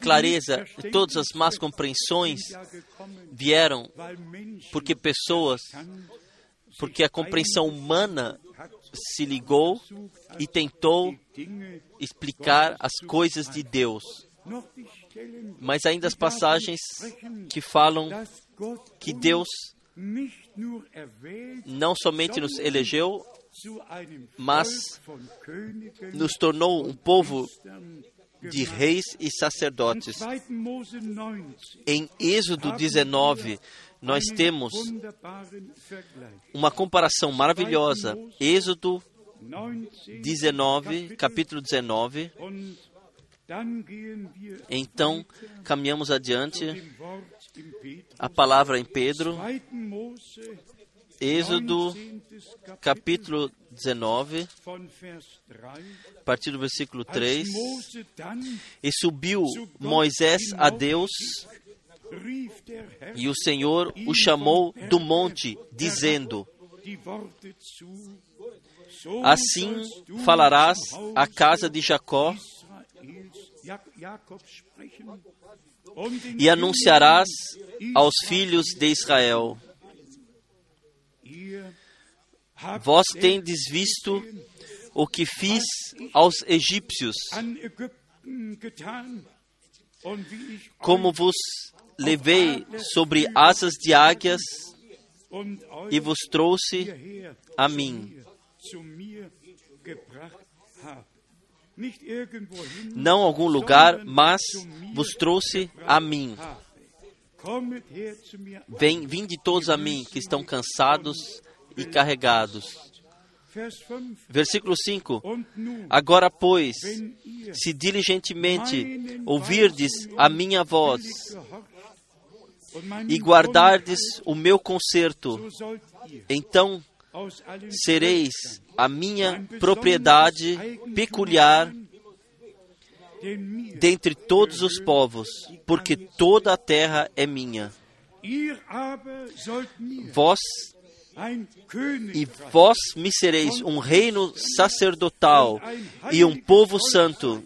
clareza todas as más compreensões vieram porque pessoas, porque a compreensão humana se ligou e tentou explicar as coisas de Deus. Mas ainda as passagens que falam que Deus erwählt não somente nos elegeu, mas nos tornou um povo de reis e sacerdotes. 2. Mose 19 Em Êxodo 19, nós temos uma comparação maravilhosa. Êxodo 19 19, capítulo 19. und dann gehen wir Então, caminhamos adiante. A palavra em Pedro, 2. Mose Êxodo 19. capítulo 19, von Vers 3. a partir do versículo 3. Als Mose dann E subiu Moisés a Deus, e o Senhor o chamou do monte, dizendo: Assim falarás à casa de Jacó e anunciarás aos filhos de Israel: Vós tendes visto o que fiz aos egípcios, como vos levei sobre asas de águias e vos trouxe a mim. Não algum lugar, mas vos trouxe a mim. Vem, vinde todos a mim que estão cansados e carregados. Vers 5. Versículo 5. Und nun, Agora, pois, se diligentemente ouvirdes a minha voz e guardardes o meu conserto, então sereis a minha propriedade peculiar dentre todos os povos, porque toda a terra é minha. Vós e vós me sereis um reino sacerdotal e um povo santo.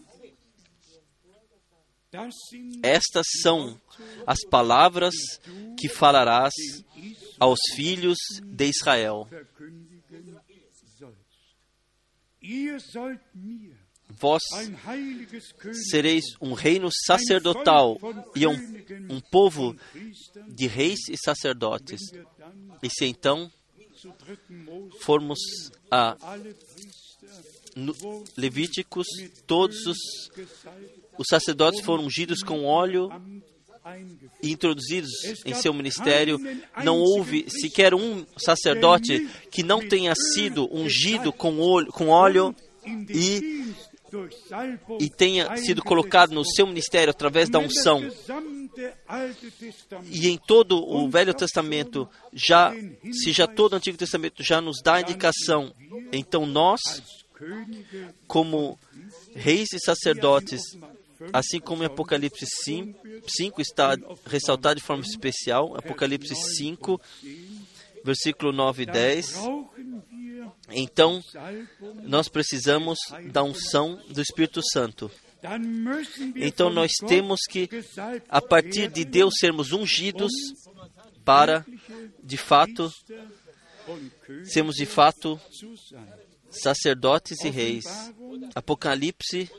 Estas são as palavras que falarás aos filhos de Israel. Vós sereis um reino sacerdotal e um, um povo de reis e sacerdotes. E se então zu 3. Mose formos a Levíticos, todos os, os sacerdotes foram ungidos com óleo e introduzidos em seu ministério. Não houve sequer um sacerdote que não tenha sido ungido com óleo, com óleo e, e tenha sido colocado no seu ministério através da unção. E em todo o Velho Testamento, já se já todo o Antigo Testamento já nos dá a indicação, então nós, como reis e sacerdotes, assim como em Apocalipse 5, 5 está ressaltado de forma especial, Apocalipse 5, versículo 9 e 10. Então, nós precisamos da unção do Espírito Santo. Então, nós temos que, a partir de Deus, sermos ungidos para, de fato, sermos de fato sacerdotes e reis. Apocalipse,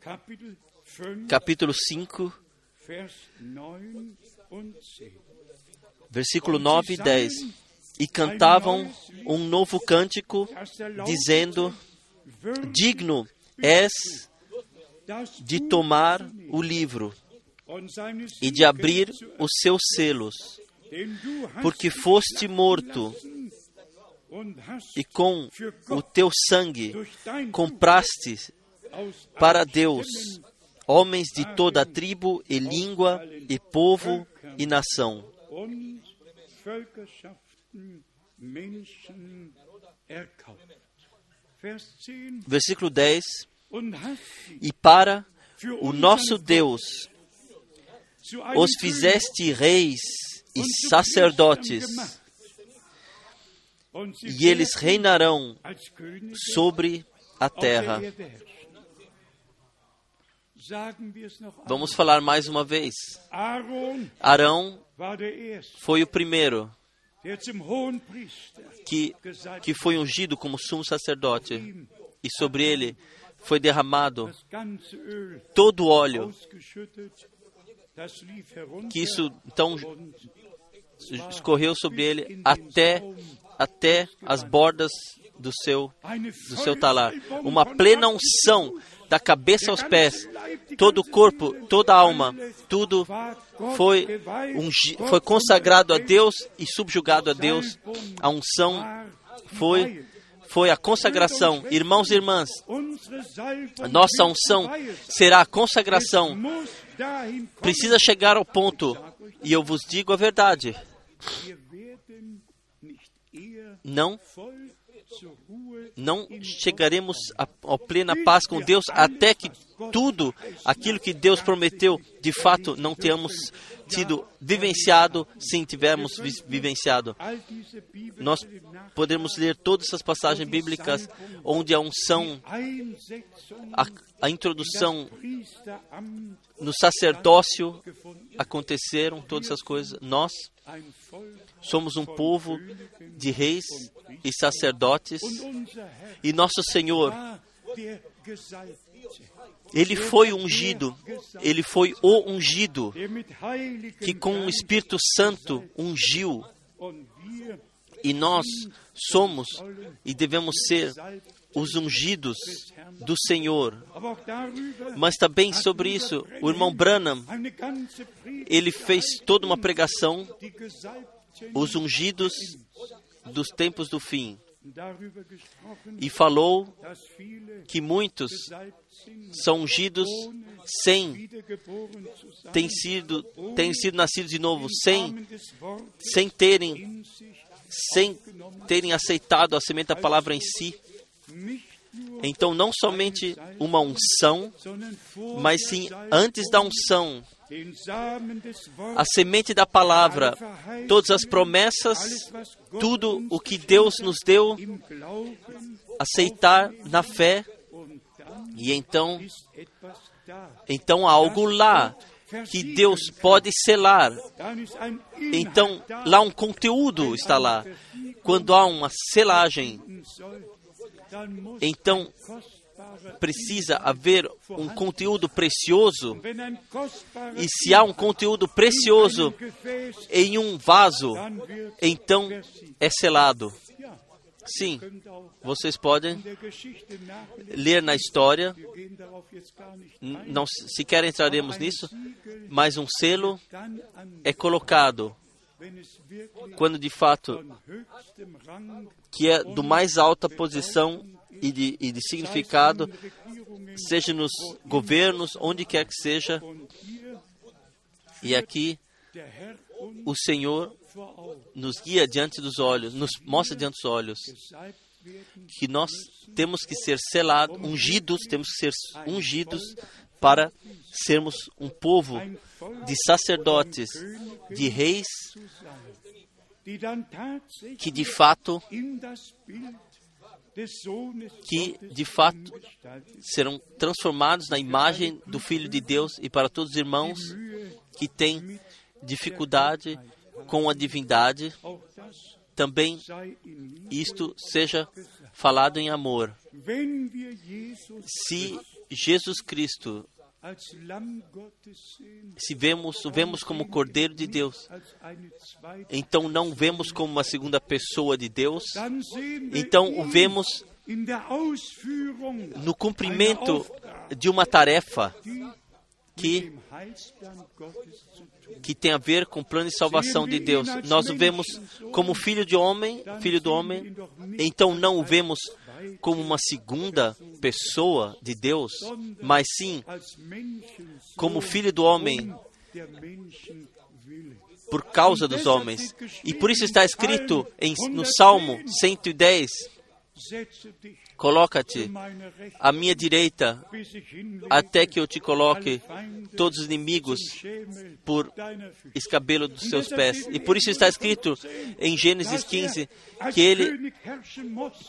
Kapitel 5, capítulo 5, Vers 9 und 10. versículo 9 e 10. E cantavam um novo cântico, dizendo: Digno és de tomar o livro e de abrir os seus selos, porque foste morto e com o teu sangue compraste para Deus homens de toda a tribo e língua e povo e nação. Und Völkerschaften Menschen erkauft. Vers 10 Versículo 10. und hast sie E para o nosso Deus os fizeste reis e sacerdotes, e eles reinarão sobre a terra. Vamos falar mais uma vez. Arão foi o primeiro que, que foi ungido como sumo sacerdote, e sobre ele foi derramado todo o óleo, que isso então escorreu sobre ele até, até as bordas do seu, do seu talar. Uma plena unção da cabeça aos pés, todo o corpo, toda a alma, tudo foi, ungi- foi consagrado a Deus e subjugado a Deus. A unção foi, foi a consagração. Irmãos e irmãs, a nossa unção será a consagração. Precisa chegar ao ponto, e eu vos digo a verdade: não não chegaremos a plena paz com Deus até que tudo aquilo que Deus prometeu, de fato, não tenhamos tido vivenciado, sim, tivermos vi- vivenciado. Nós podemos ler todas essas passagens bíblicas onde a unção, a, a introdução no sacerdócio aconteceram, todas essas coisas. Nós somos um povo de reis e sacerdotes e nosso Senhor, ele foi ungido, ele foi o ungido que com o Espírito Santo ungiu. E nós somos e devemos ser os ungidos do Senhor. Mas também sobre isso, o irmão Branham, ele fez toda uma pregação, os ungidos dos tempos do fim, e falou que muitos são ungidos sem têm sido, têm sido nascidos de novo, sem, sem terem sem terem aceitado a semente da palavra em si. Então, não somente uma unção, mas sim antes da unção, a semente da palavra, todas as promessas, tudo o que Deus nos deu, aceitar na fé, e então, então há algo lá que Deus pode selar. Então, lá um conteúdo está lá. Quando há uma selagem, então precisa haver um conteúdo precioso. E se há um conteúdo precioso em um vaso, então é selado. Sim, vocês podem ler na história, não sequer entraremos nisso, mas um selo é colocado quando de fato que é do mais alta posição e de, e de significado, seja nos governos, onde quer que seja. E aqui o Senhor nos guia diante dos olhos, nos mostra diante dos olhos que nós temos que ser selados, ungidos, temos que ser ungidos para sermos um povo de sacerdotes, de reis, que de fato que de fato serão transformados na imagem do Filho de Deus e para todos os irmãos que têm dificuldade com a divindade, também isto seja falado em amor. Se Jesus Cristo, se vemos, o vemos como Cordeiro de Deus, então não vemos como uma segunda pessoa de Deus, então o vemos no cumprimento de uma tarefa que, que tem a ver com o plano de salvação de Deus. Nós o vemos como filho de homem, filho do homem, então não o vemos como uma segunda pessoa de Deus, mas sim como filho do homem por causa dos homens. E por isso está escrito em, no Salmo 110 Coloca-te à minha direita até que eu te coloque todos os inimigos por escabelo dos seus pés. E por isso está escrito em Gênesis 15 que ele,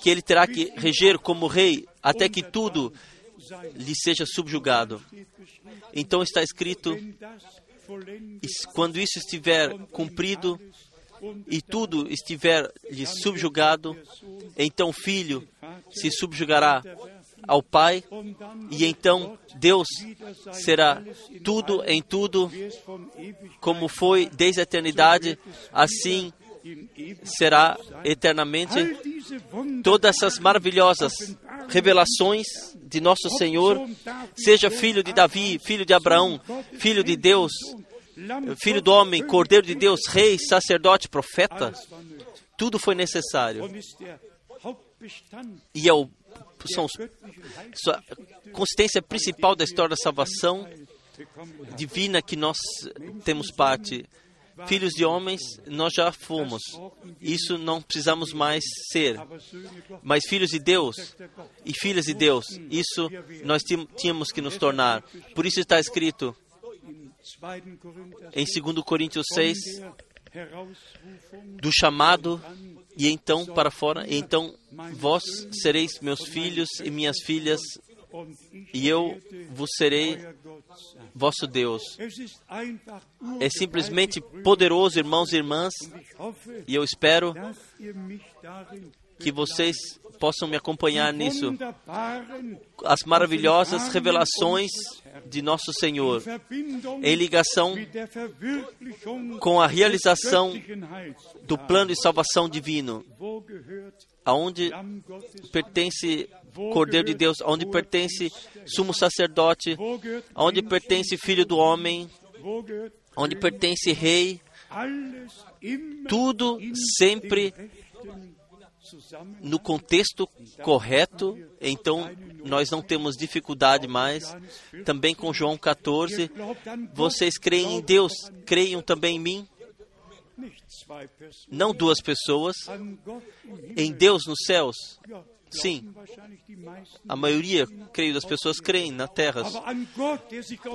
que ele terá que reger como rei até que tudo lhe seja subjugado. Então está escrito, quando isso estiver cumprido, e tudo estiver lhe subjugado, então o filho se subjugará ao Pai, e então Deus será tudo em tudo, como foi desde a eternidade, assim será eternamente. Todas essas maravilhosas revelações de nosso Senhor, seja filho de Davi, filho de Abraão, filho de Deus, filho do homem, cordeiro de Deus, rei, sacerdote, profeta, tudo foi necessário. E é o, são, a consistência principal da história da salvação divina que nós temos parte. Filhos de homens, nós já fomos. Isso não precisamos mais ser. Mas filhos de Deus e filhas de Deus, isso nós tínhamos que nos tornar. Por isso está escrito em 2 Coríntios 6, do chamado e então para fora, e então vós sereis meus filhos e minhas filhas, e eu vos serei vosso Deus. É simplesmente poderoso, irmãos e irmãs, e eu espero que vocês possam me acompanhar nisso. As maravilhosas revelações de nosso Senhor, em ligação com a realização do plano de salvação divino, aonde pertence Cordeiro de Deus, aonde pertence sumo sacerdote, aonde pertence Filho do Homem, onde pertence Rei, tudo sempre no contexto correto, então nós não temos dificuldade mais. Também com João 14, vocês creem em Deus, creiam também em mim. Não duas pessoas, em Deus nos céus. Sim, a maioria, creio, das pessoas creem na terra.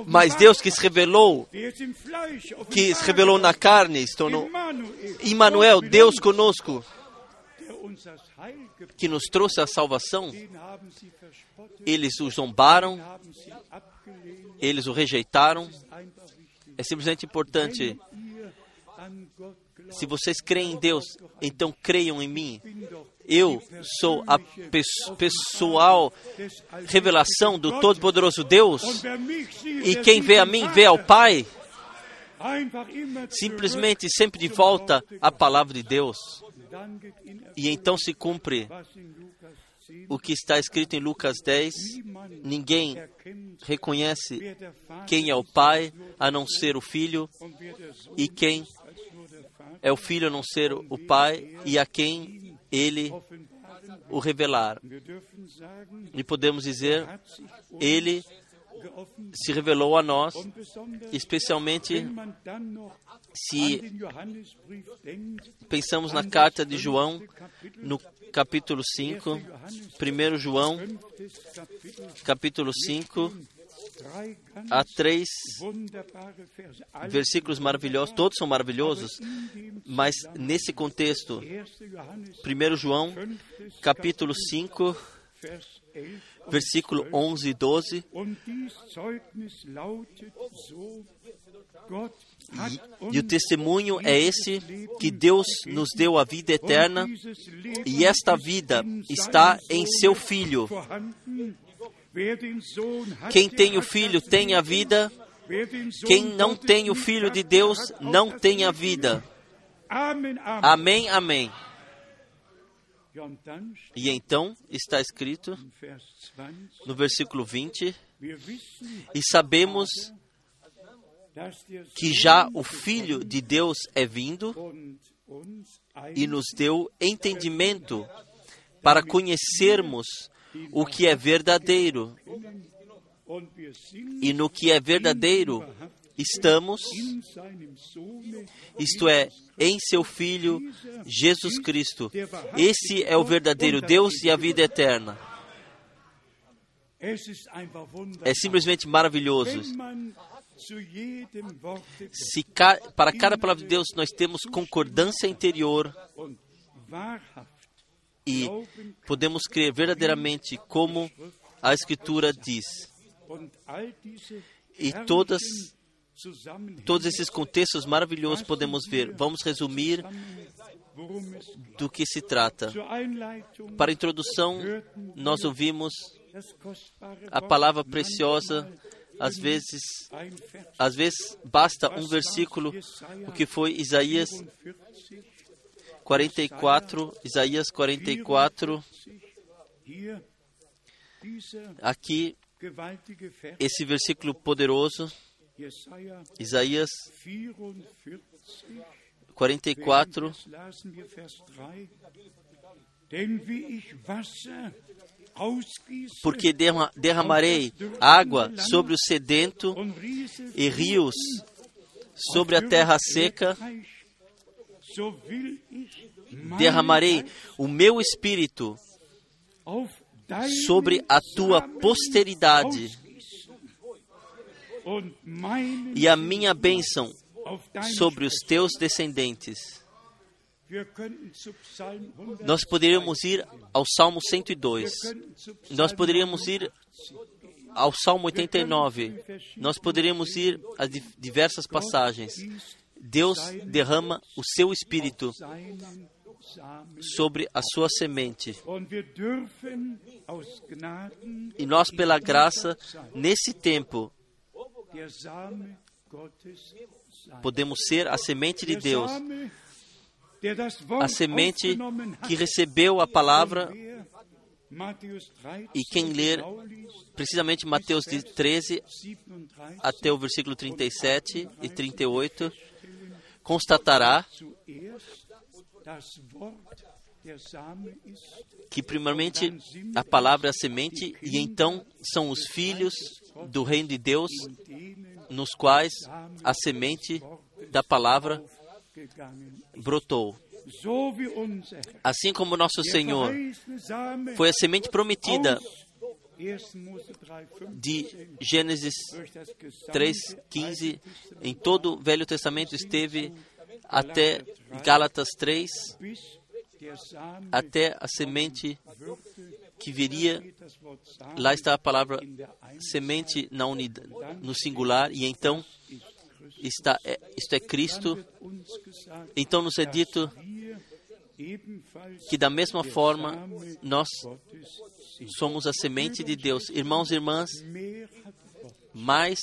Mas Deus que se revelou, que se revelou na carne, se tornou Emmanuel, Deus conosco, que nos trouxe a salvação, eles o zombaram, eles o rejeitaram. É simplesmente importante. Se vocês creem em Deus, então creiam em mim. Eu sou a pessoal revelação do Todo-Poderoso Deus, e quem vê a mim vê ao Pai. Simplesmente sempre de volta à palavra de Deus. E então se cumpre o que está escrito em Lucas 10: ninguém reconhece quem é o Pai a não ser o Filho, e quem é o Filho a não ser o Pai, e a quem ele o revelar. E podemos dizer, ele se revelou a nós, especialmente se pensamos na carta de João, no capítulo 5, 1 João, capítulo 5, há três versículos maravilhosos, todos são maravilhosos, mas nesse contexto, 1 João, capítulo 5, versículo 11 e 12. E, e o testemunho é esse que Deus nos deu a vida eterna, e esta vida está em seu Filho. Quem tem o Filho tem a vida, quem não tem o Filho de Deus não tem a vida. Amém, amém. E então está escrito no versículo 20: E sabemos que já o Filho de Deus é vindo e nos deu entendimento para conhecermos o que é verdadeiro. E no que é verdadeiro estamos, isto é, em seu Filho Jesus Cristo. Esse é o verdadeiro Deus e a vida eterna. É simplesmente maravilhoso. Se ca- para cada palavra de Deus nós temos concordância interior e podemos crer verdadeiramente como a Escritura diz. E todas, todos esses contextos maravilhosos podemos ver. Vamos resumir do que se trata. Para a introdução, nós ouvimos a palavra preciosa. Às vezes, às vezes basta um versículo, o que foi Isaías 44, 44, Isaías 44, hier dieser aqui esse versículo poderoso, Isaías 44, 44, Das lasen wir Vers 3. Denn wie ich Wasser ausgieße porque derra- derramarei água sobre o sedento e rios sobre a terra seca, derramarei o meu espírito sobre a tua posteridade e a minha bênção sobre os teus descendentes. Wir könnten zu Psalm 100, Nós poderíamos ir ao Salmo 102. wir könnten zu Psalm Nós poderíamos ir 89 ao Salmo 89. Nós poderíamos ir a di- diversas passagens. Deus derrama o seu espírito sobre a sua semente. E nós, pela graça, nesse tempo, podemos ser a semente de Deus, a semente que recebeu a palavra. Und wer Matthäus 13 E quem ler Precisamente Mateus de 13 37, até o versículo 37 e 38, constatará que, primeiramente, a palavra é a semente, e então são os filhos do reino de Deus, nos quais a semente da palavra brotou. Assim como nosso Senhor foi a semente prometida aus 1. Mose 3, 15, de Gênesis durch das gesamte 3:15 em todo o Velho Testamento esteve até Gálatas 3, bis der Same até a semente que viria. Lá está a palavra semente na unidade, no singular, e então está, é, isto é Cristo. Então nos é dito que da mesma forma nós somos a semente de Deus. Irmãos e irmãs, mas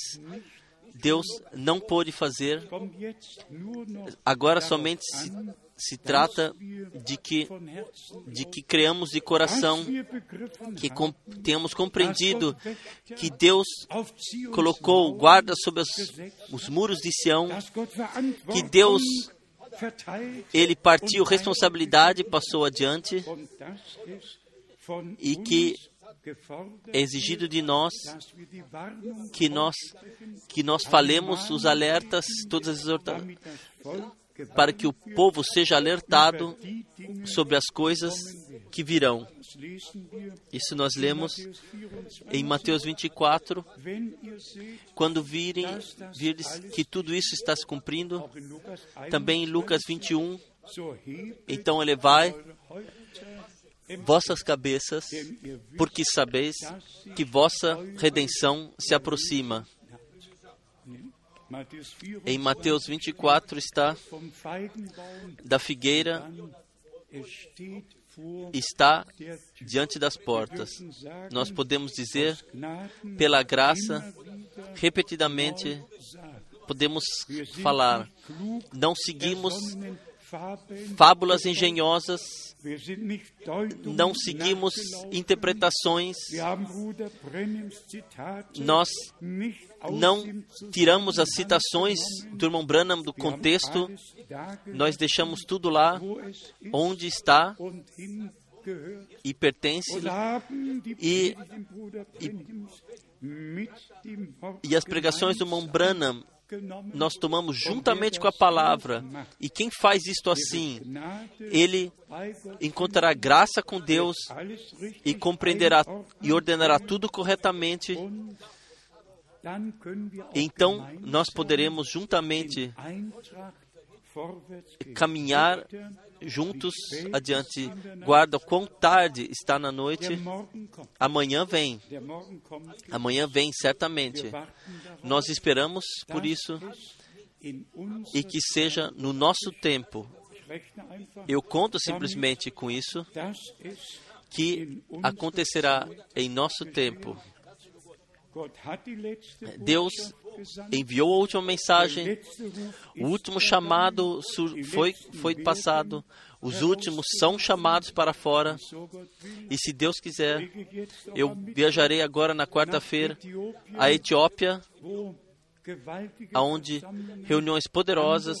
Deus não pôde fazer. Agora somente se, se trata de que, de que creamos de coração, que com, tenhamos compreendido que Deus colocou guarda sobre os, os muros de Sião, que Deus ele partiu responsabilidade, passou adiante e que é exigido de nós que nós que nós falemos os alertas, todas as para que o povo seja alertado sobre as coisas que virão. Isso nós lemos Matthäus 24, em Mateus 24, wenn ihr seht, quando virem que tudo isso está se cumprindo, auch in Lukas 1, também em Lucas 21, so hebt então elevai vossas cabeças, porque sabeis que vossa redenção se aproxima. Matthäus 24, Em Mateus 24 está da figueira está diante das portas. Nós podemos dizer, pela graça, repetidamente, podemos falar. Não seguimos fábulas engenhosas, não seguimos interpretações, nós não tiramos as citações do irmão Branham do contexto, nós deixamos tudo lá onde está e pertence, E- Wort e as pregações do irmão Branham nós tomamos juntamente com a palavra. E quem faz isto assim, ele encontrará graça com Deus e compreenderá e ordenará tudo corretamente. Então nós poderemos juntamente caminhar juntos adiante. Guarda quão tarde está na noite. Amanhã vem. Amanhã vem, certamente. Nós esperamos por isso e que seja no nosso tempo. Eu conto simplesmente com isso, que acontecerá em nosso tempo. Deus enviou a última mensagem, o último chamado foi, foi passado, os últimos são chamados para fora. E se Deus quiser, eu viajarei agora na quarta-feira à Etiópia, onde reuniões poderosas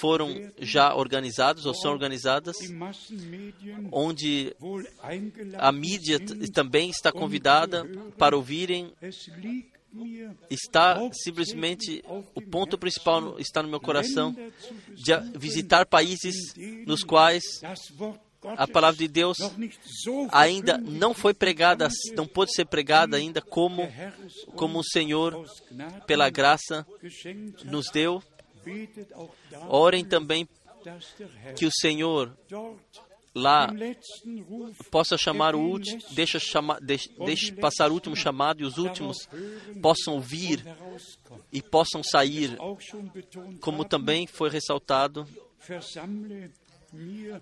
foram já organizadas ou são organizadas, onde a mídia também está convidada para ouvirem. Está simplesmente o ponto principal está no meu coração de visitar países nos quais a palavra de Deus ainda não foi pregada, não pode ser pregada ainda como como o Senhor pela graça nos deu. Orem também que o Senhor lá possa chamar o último, deixa, chama, deixa, deixa passar o último chamado e os últimos possam ouvir e possam sair, como também foi ressaltado,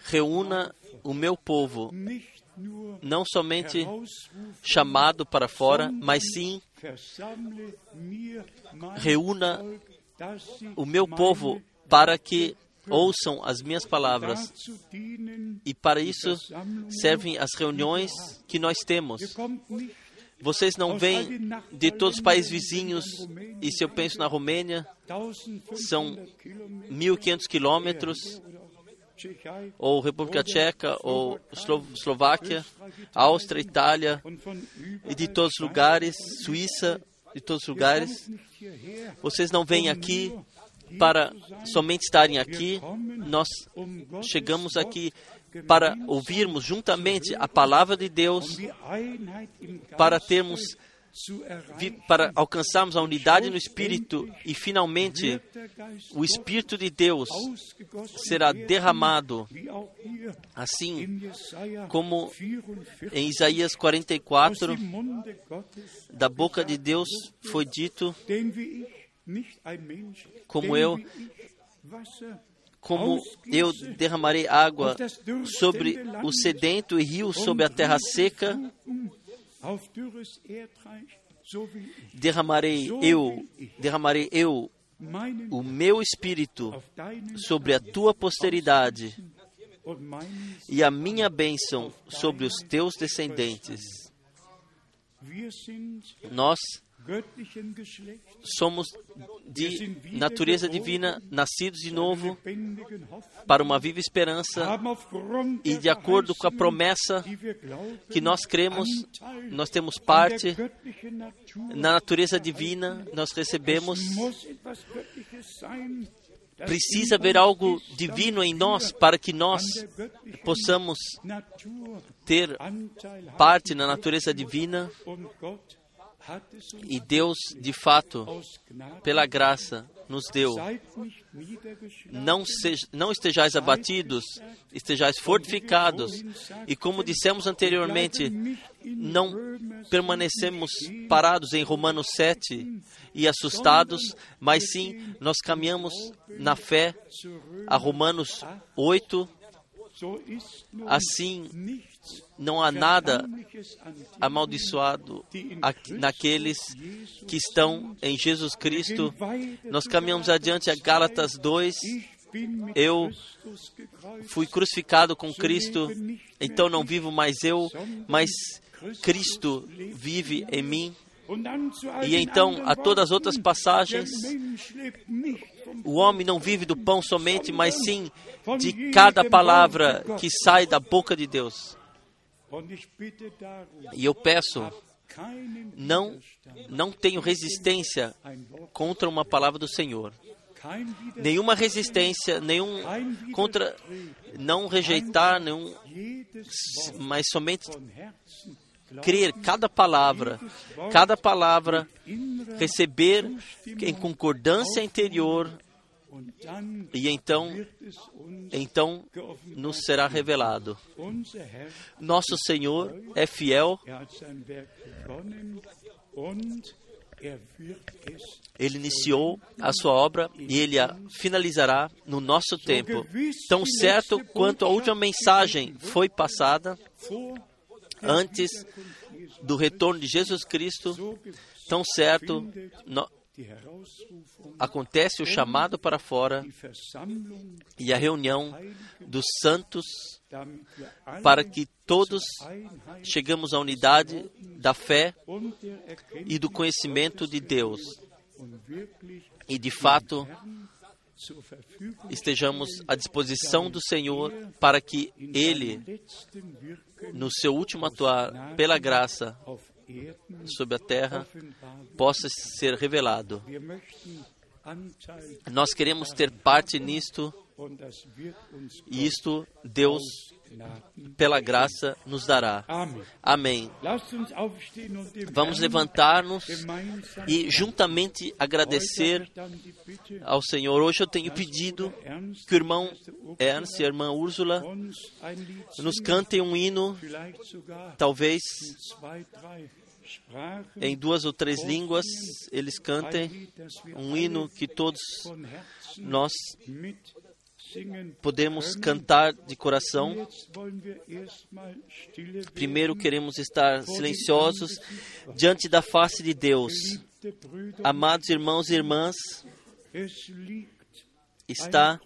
reúna o meu povo, não somente chamado para fora, mas sim reúna o meu povo para que ouçam as minhas palavras. E para isso servem as reuniões que nós temos. Vocês não vêm de todos os países vizinhos, e se eu penso na Romênia, são 1.500 quilômetros, ou República Tcheca, ou Eslováquia, Áustria, Itália, e de todos os lugares, Suíça, de todos os lugares. Vocês não vêm aqui para somente estarem aqui, nós chegamos aqui para ouvirmos juntamente a palavra de Deus, para termos para alcançarmos a unidade no Espírito e finalmente o Espírito de Deus será derramado, assim como em Isaías 44, da boca de Deus foi dito como eu como eu derramarei água sobre o sedento e rio sobre a terra seca, derramarei eu, derramarei eu o meu espírito sobre a tua posteridade e a minha bênção sobre os teus descendentes. Nós somos de natureza divina, nascidos de novo para uma viva esperança e de acordo com a promessa que nós cremos, nós temos parte na natureza divina, nós recebemos. Precisa haver algo divino em nós para que nós possamos ter parte na natureza divina e Deus, de fato, pela graça, nos deu. Não, não estejais abatidos, estejais fortificados. E como dissemos anteriormente, não permanecemos parados em Romanos 7 e assustados, mas sim nós caminhamos na fé a Romanos 8. Assim, não há nada amaldiçoado naqueles que estão em Jesus Cristo. Nós caminhamos adiante a Gálatas 2. Eu fui crucificado com Cristo, então não vivo mais eu, mas Cristo vive em mim. E então, a todas as outras passagens, o homem não vive do pão somente, mas sim de cada palavra que sai da boca de Deus. E eu peço não, não tenho resistência contra uma palavra do Senhor. Nenhuma resistência, nenhum contra não rejeitar, nenhum, mas somente crer cada palavra, cada palavra receber em concordância interior e então então nos será revelado. Nosso Senhor é fiel, ele iniciou a sua obra e ele a finalizará no nosso tempo. Tão certo quanto a última mensagem foi passada antes do retorno de Jesus Cristo, tão certo acontece o chamado para fora e a reunião dos santos para que todos chegamos à unidade da fé e do conhecimento de Deus. E de fato estejamos à disposição do Senhor para que Ele, no seu último atuar pela graça sobre a terra, possa ser revelado. Nós queremos ter parte nisto e isto Deus. Pela graça, nos dará. Amém. Vamos levantar-nos e juntamente agradecer ao Senhor. Hoje eu tenho pedido que o irmão Ernst e a irmã Úrsula nos cantem um hino, talvez em duas ou três línguas, eles cantem um hino que todos nós podemos cantar de coração. Primeiro queremos estar silenciosos diante da face de Deus. Amados irmãos e irmãs, está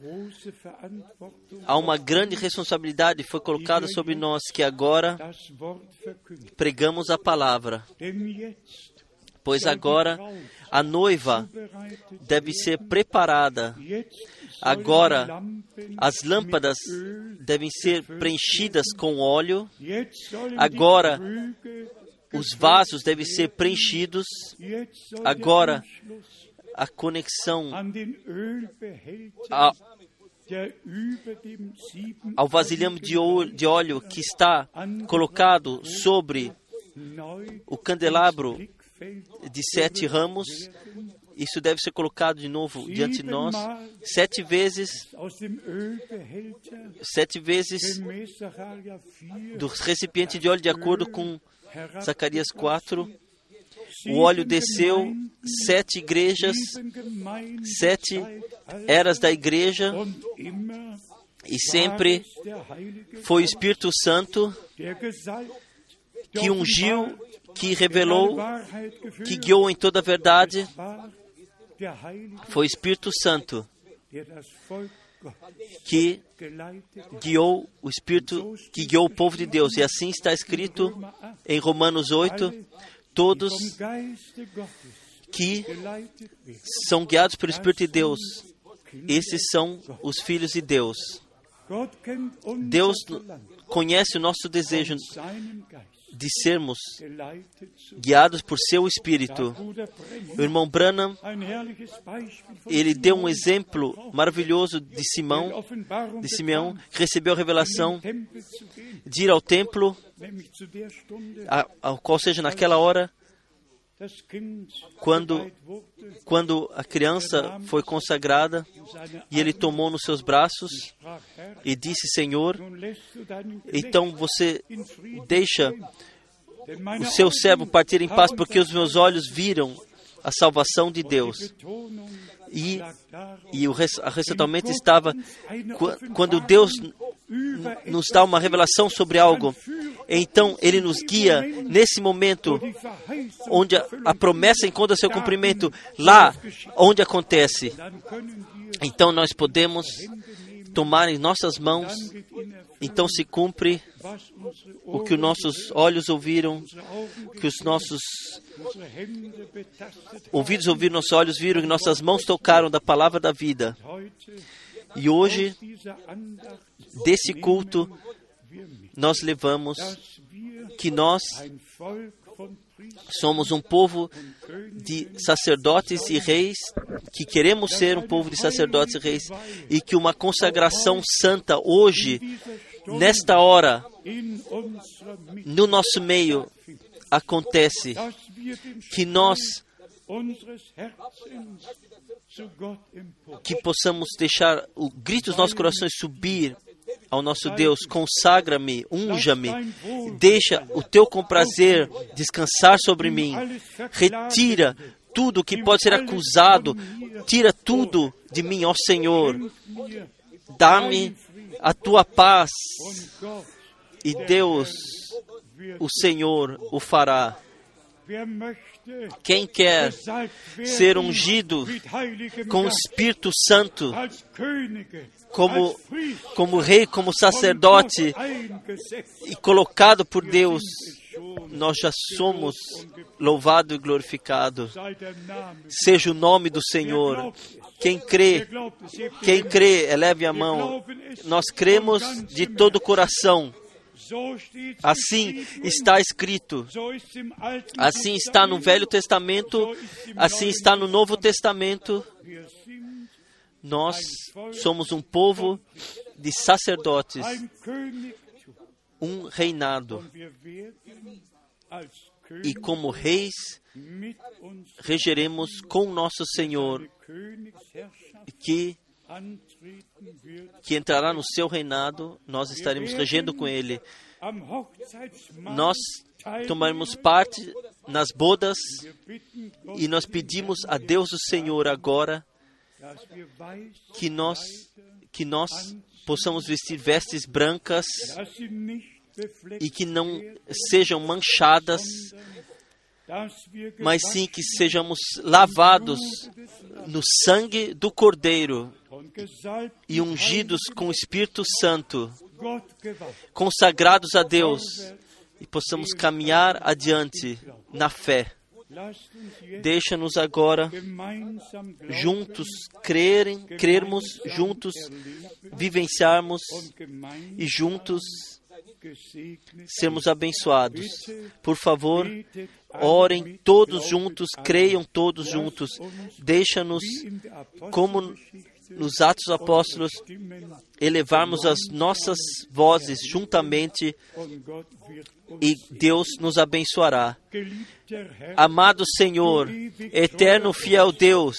há uma grande responsabilidade foi colocada sobre nós que agora pregamos a palavra, pois agora a noiva deve ser preparada. Agora as lâmpadas devem ser preenchidas com óleo, agora os vasos devem ser preenchidos, agora a conexão ao vasilhame de óleo, que está colocado sobre o candelabro de sete ramos. Isso deve ser colocado de novo diante de nós sete vezes, Ölbehälter sete vezes gemäß Sacharja 4 do recipiente de óleo de acordo com Zacarias 4. sieben O óleo desceu, sete igrejas, sete eras da igreja e sempre foi o Espírito Santo que ungiu, que revelou, que guiou em toda a verdade. Foi o Espírito Santo que guiou o Espírito que guiou o povo de Deus. E assim está escrito Römer 8, em Romanos 8, die todos que são guiados pelo Espírito de Deus, esses são os filhos de Deus. Deus conhece o nosso desejo de sermos guiados por seu Espírito. O irmão Branham, ele deu um exemplo maravilhoso de Simão, de Simeão, que recebeu a revelação de ir ao templo, ao qual seja naquela hora, quando quando a criança foi consagrada e ele tomou nos seus braços e disse: Senhor, então você deixa o seu servo partir em paz, porque os meus olhos viram a salvação de Deus. E, e o a recitalmente estava quando Deus nos dá uma revelação sobre algo, então Ele nos guia nesse momento onde a, a promessa encontra seu cumprimento, lá onde acontece. Então nós podemos tomar em nossas mãos, então se cumpre o que os nossos olhos ouviram, que os nossos ouvidos ouviram, nossos olhos viram, que nossas mãos tocaram da palavra da vida. E hoje, desse culto, nós levamos que nós Somos um povo de sacerdotes e reis, que queremos ser um povo de sacerdotes e reis, e que uma consagração santa hoje, nesta hora, no nosso meio, acontece. Que nós que possamos deixar o grito dos nossos corações subir ao nosso Deus, consagra-me, unja-me, deixa o teu comprazer descansar sobre mim, retira tudo que pode ser acusado, tira tudo de mim, ó Senhor, dá-me a tua paz, e Deus, o Senhor, o fará. Quem quer ser ungido com o Espírito Santo, como, como rei, como sacerdote e colocado por Deus, nós já somos louvado e glorificado. Seja o nome do Senhor. Quem crê, quem crê, eleve a mão. Nós cremos de todo o coração. Assim está escrito, assim está no Velho Testamento, assim está no Novo Testamento. Nós somos um povo de sacerdotes, um reinado. E como reis, regeremos com nosso Senhor, que que entrará no seu reinado, nós estaremos regendo com ele. Nós tomaremos parte nas bodas e nós pedimos a Deus o Senhor agora que nós que nós possamos vestir vestes brancas e que não sejam manchadas, mas sim que sejamos lavados no sangue do Cordeiro e ungidos com o Espírito Santo, consagrados a Deus, e possamos caminhar adiante na fé. Deixa-nos agora juntos crerem, crermos, juntos vivenciarmos e juntos sermos abençoados. Por favor, orem todos juntos, creiam todos juntos. Deixa-nos, como nos Atos Apóstolos, elevarmos as nossas vozes juntamente e Deus nos abençoará. Amado Senhor, eterno fiel Deus,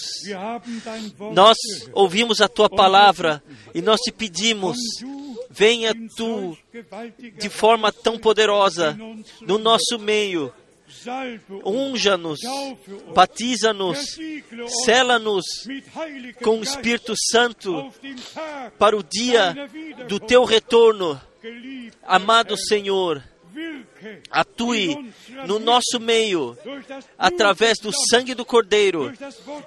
nós ouvimos a tua palavra e nós te pedimos, venha tu de forma tão poderosa no nosso meio unja-nos, batiza-nos, sela-nos com o Espírito Santo para o dia do teu retorno. Amado Senhor, atue no nosso meio, através do sangue do Cordeiro,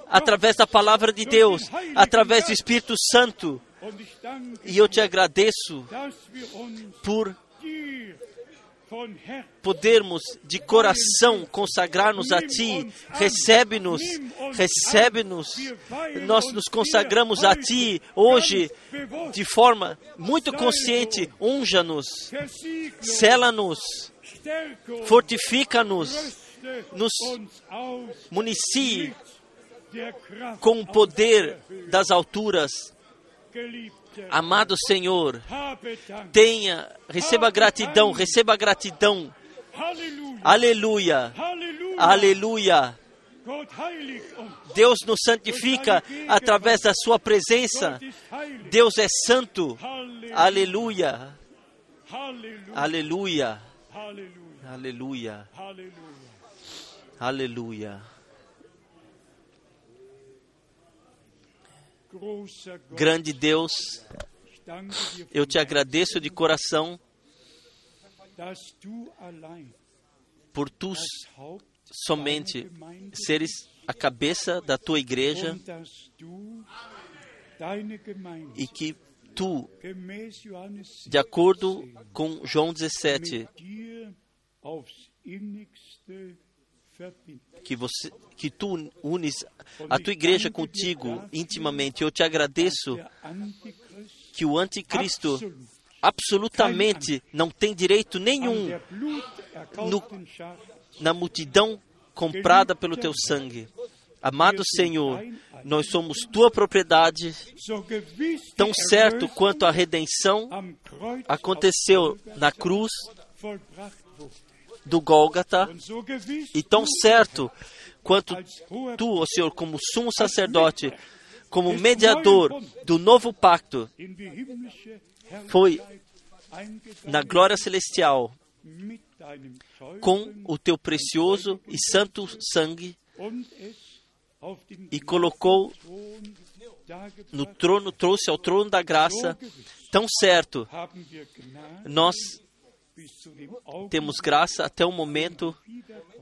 através da palavra de Deus, através do Espírito Santo. E eu te agradeço por podermos de coração consagrar-nos a Ti. Recebe-nos, recebe-nos. Nós nos consagramos a Ti hoje de forma muito consciente. Unja-nos, sela-nos, fortifica-nos, nos municie com o poder das alturas. Amado Senhor, tenha, receba gratidão, receba gratidão. Aleluia, aleluia. Deus nos santifica através da Sua presença. Deus é santo. Aleluia. Aleluia. Aleluia. Aleluia. Grande Deus, eu te agradeço de coração por tu somente seres a cabeça da tua igreja e que tu, de acordo com João 17, que você que tu unes a tua igreja contigo intimamente. Eu te agradeço que o anticristo absolutamente não tem direito nenhum no, na multidão comprada pelo teu sangue. Amado Senhor, nós somos tua propriedade, tão certo quanto a redenção aconteceu na cruz. Do Gólgata, e tão certo quanto tu, ó Senhor, como sumo sacerdote, como mediador do novo pacto, foi na glória celestial com o teu precioso e santo sangue e colocou no trono, trouxe ao trono da graça, tão certo, nós temos graça até o momento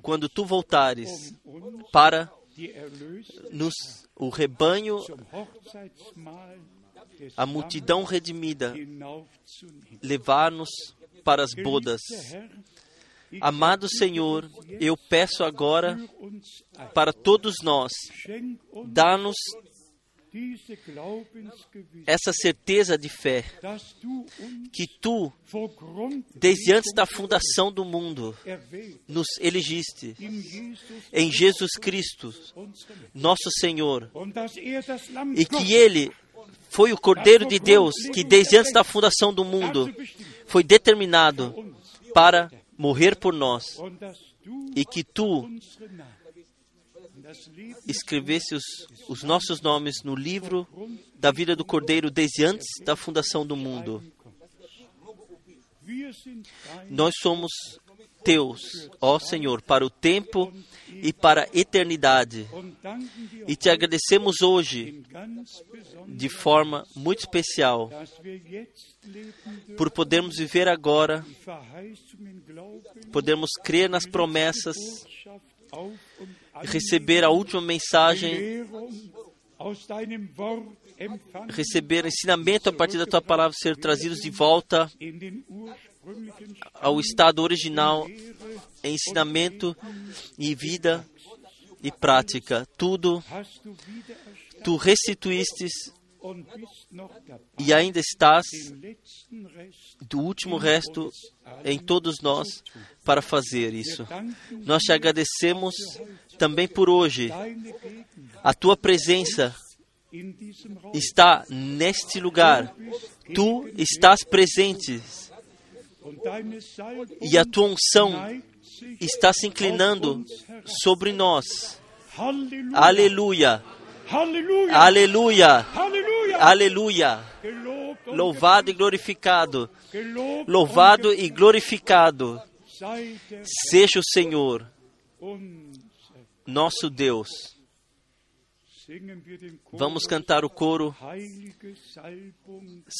quando tu voltares para nos o rebanho, a multidão redimida, levar-nos para as bodas. Amado Senhor, eu peço agora para todos nós, dá-nos essa certeza de fé que tu, desde antes da fundação do mundo, nos elegiste em Jesus Cristo, nosso Senhor, er e que Ele foi o Cordeiro de Deus que, desde antes da fundação do mundo, foi determinado para morrer por nós, e que tu escrevesse os, os nossos nomes no livro da vida do Cordeiro desde antes da fundação do mundo. Nós somos teus, ó Senhor, para o tempo e para a eternidade. E te agradecemos hoje de forma muito especial por podermos viver agora, podermos crer nas promessas, Receber a última mensagem, receber ensinamento a partir da tua palavra, ser trazidos de volta ao estado original, ensinamento e vida e prática. Tudo tu restituístes e ainda estás do último resto em todos nós para fazer isso. Nós te agradecemos também por hoje. A tua presença está neste lugar. Tu estás presente e a tua unção está se inclinando sobre nós. Aleluia, aleluia, aleluia. Louvado e glorificado, louvado e glorificado seja o Senhor. Nosso Deus. Vamos cantar o coro.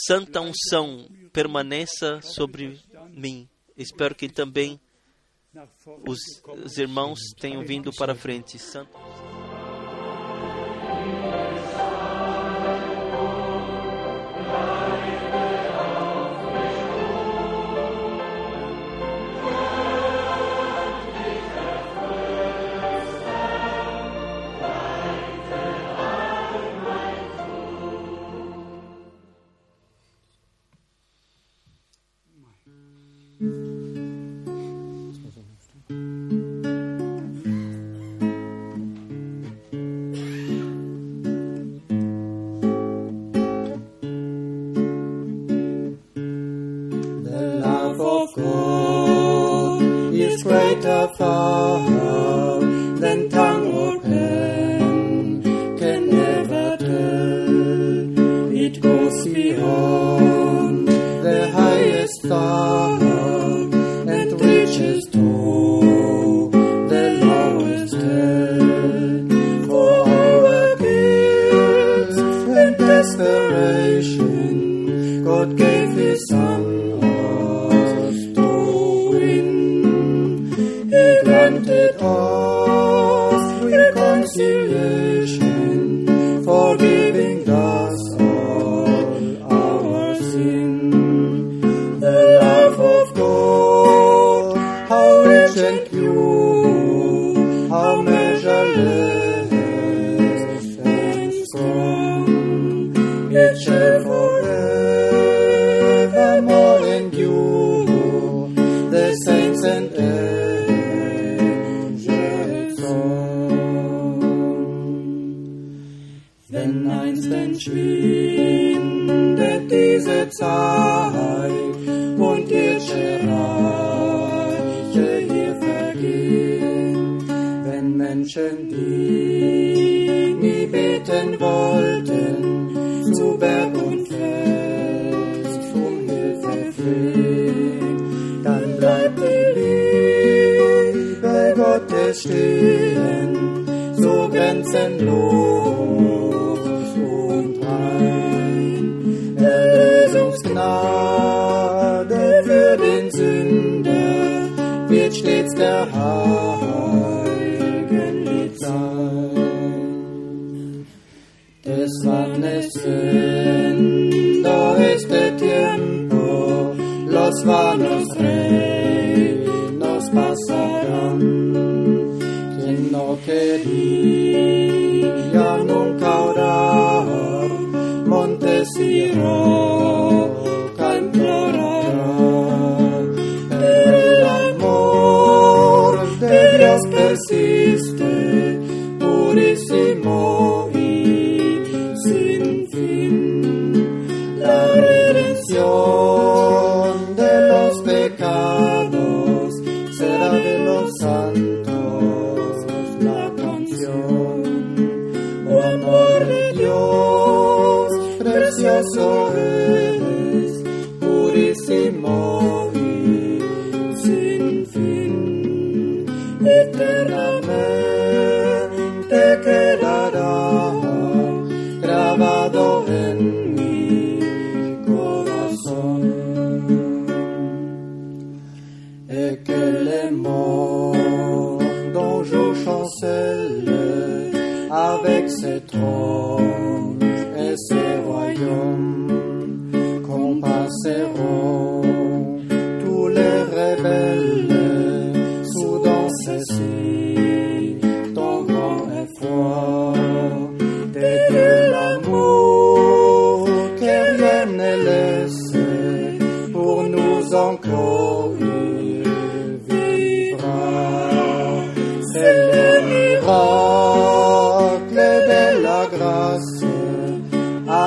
Santa unção permaneça sobre mim. Espero que também os, os irmãos tenham vindo para frente. Santa reconcilier. stehen, so grenzenlos und rein. Erlösungsgnade für den Sünder wird stets der Heiligen Heiligenlied sein. Des Mannes Sünder ist der Tiempo, los vanos sedih yang engkau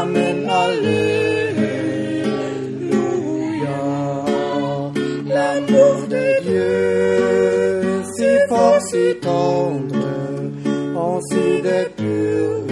Amen, Alléluia. L'amour de Dieu, si fort, si tendre, en si de.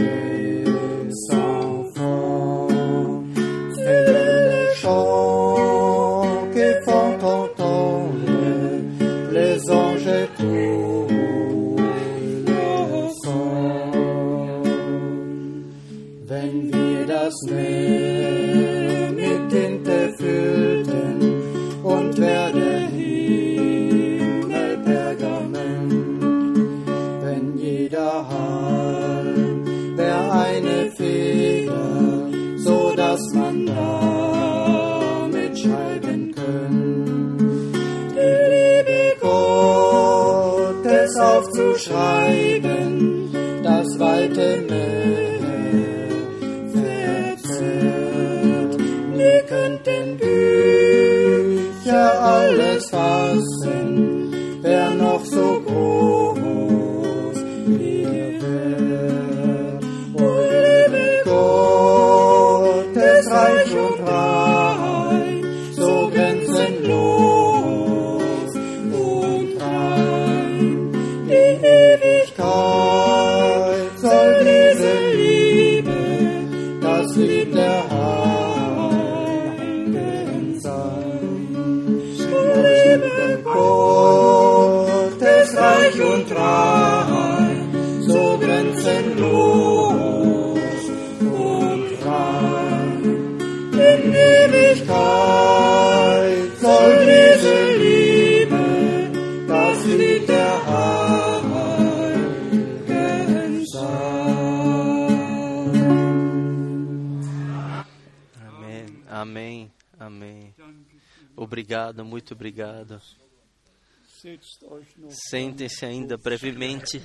schreiben, das weite Meer. Muito obrigado. Sentem-se ainda brevemente.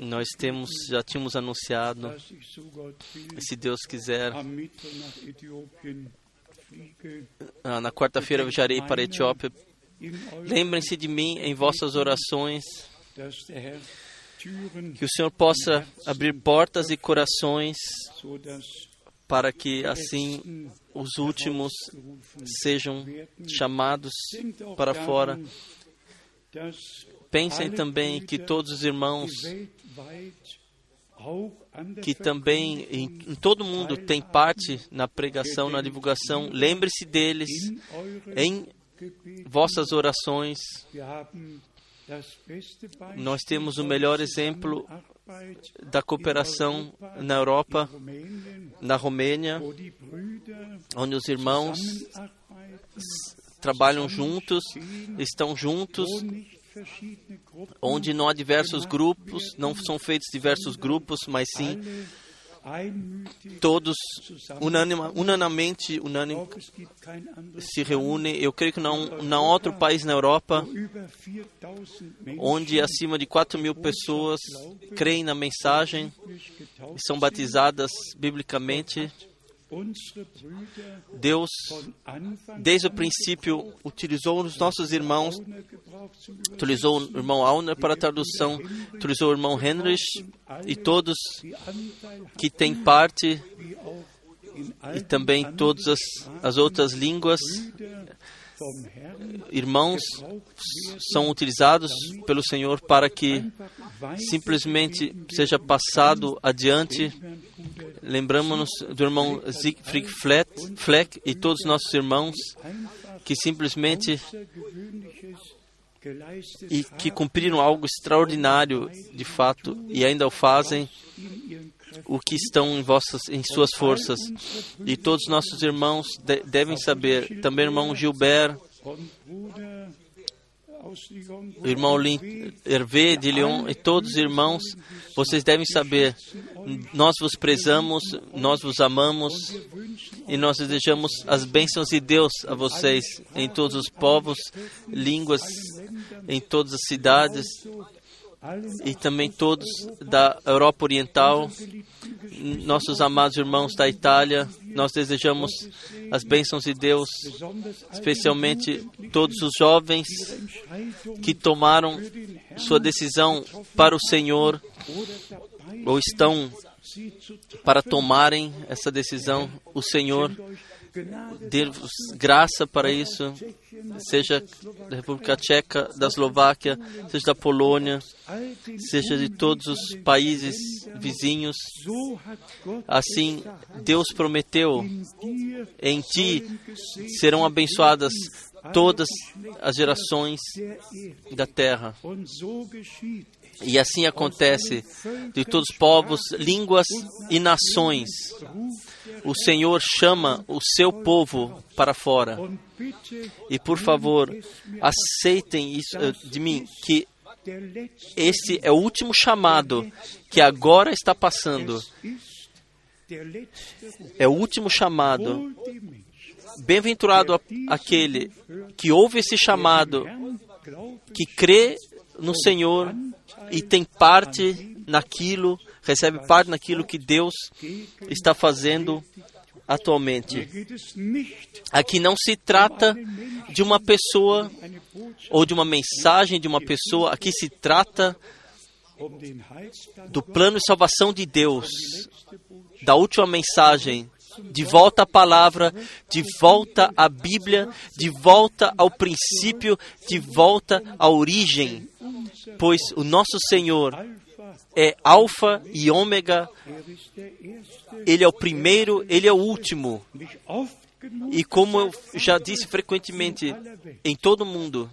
Nós temos, já tínhamos anunciado, se Deus quiser, ah, na quarta-feira viajarei para a Etiópia. Lembrem-se de mim em vossas orações, que o Senhor possa abrir portas e corações para que assim os últimos sejam chamados para fora. Pensem também que todos os irmãos que também em, em todo mundo tem parte na pregação, na divulgação, lembre-se deles em vossas orações. Nós temos o melhor exemplo da cooperação na Europa, na Romênia, onde os irmãos trabalham juntos, estão juntos, onde não há diversos grupos, não são feitos diversos grupos, mas sim todos unanima, unanimamente unanim, se reúnem. Eu creio que não, não há outro país na Europa onde acima de 4 mil pessoas creem na mensagem e são batizadas biblicamente. Deus, desde o princípio, utilizou os nossos irmãos, utilizou o irmão Auner para a tradução, utilizou o irmão Henrich e todos que têm parte e também todas as, as outras línguas irmãos são utilizados pelo Senhor para que simplesmente seja passado adiante. Lembramos-nos do irmão Siegfried Fleck e todos os nossos irmãos que simplesmente e que cumpriram algo extraordinário de fato e ainda o fazem o que estão em vossas em suas forças. E todos os nossos irmãos de, devem saber também irmão Gilbert irmão Hervé de Lyon e todos os irmãos, vocês devem saber, nós vos prezamos, nós vos amamos e nós desejamos as bênçãos de Deus a vocês em todos os povos, línguas, em todas as cidades e também todos da Europa Oriental, nossos amados irmãos da Itália, nós desejamos as bênçãos de Deus, especialmente todos os jovens que tomaram sua decisão para o Senhor ou estão para tomarem essa decisão. O Senhor dê-vos graça para isso, seja da República Tcheca, da Eslováquia, seja da Polônia, seja de todos os países vizinhos. Assim, Deus prometeu: em ti serão abençoadas todas as gerações da terra. E assim acontece de todos os povos, línguas e nações. O Senhor chama o seu povo para fora. E por favor, aceitem isso eh, de mim que esse é o último chamado que agora está passando. É o último chamado. Bem-aventurado aquele que ouve esse chamado, que crê no Senhor e tem parte naquilo, recebe parte naquilo que Deus está fazendo atualmente. Aqui não se trata de uma pessoa ou de uma mensagem de uma pessoa, aqui se trata do plano de salvação de Deus, da última mensagem, de volta à palavra, de volta à Bíblia, de volta ao princípio, de volta à origem, pois o nosso Senhor é Alfa e Ômega, Ele é o primeiro, Ele é o último. E como eu já disse frequentemente em todo o mundo,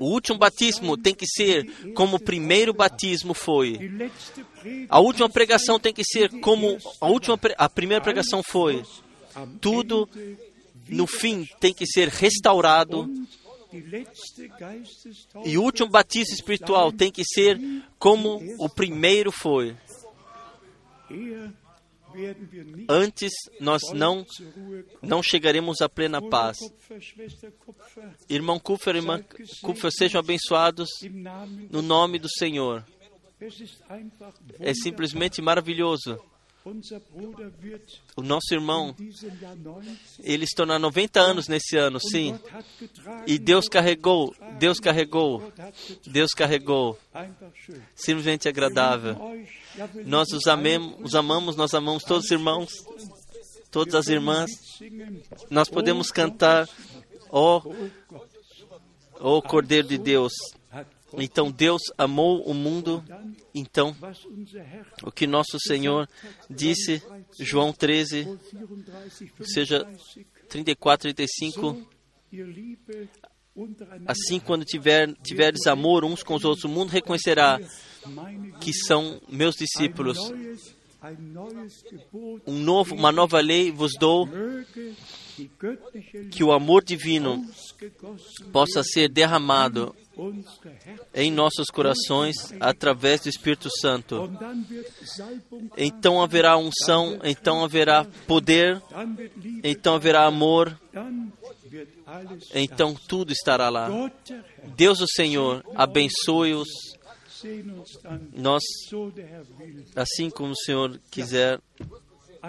o último batismo tem que ser como o primeiro batismo foi. A última pregação tem que ser como a última a primeira pregação foi. Tudo no fim tem que ser restaurado. E o último batismo espiritual tem que ser como o primeiro foi. Antes nós não não chegaremos à plena paz. Irmão Kupfer, irmã Kupfer, sejam abençoados no nome do Senhor. É simplesmente maravilhoso O nosso irmão, in diesem Jahr 90 ele se tornar 90 anos nesse ano, sim. E Deus carregou, Deus carregou. Deus carregou. Simplesmente agradável. Nós os, amemos, os amamos, nós amamos todos os irmãos, todas as irmãs. Nós podemos cantar, ó, Oh ó Cordeiro de Deus. Então Deus amou o mundo. Então, o que nosso Senhor disse, João 13, vor 34, seja 35, 34, 35. so ihr Liebe untereinander Assim, quando tiver, tiveres amor uns com os outros, o mundo reconhecerá que são meus discípulos. Um novo, uma nova lei vos dou, que o amor divino possa ser derramado em nossos corações através do Espírito Santo. Então haverá unção, então haverá poder, então haverá amor, então tudo estará lá. Deus o Senhor abençoe-os. Nós, assim como o Senhor quiser,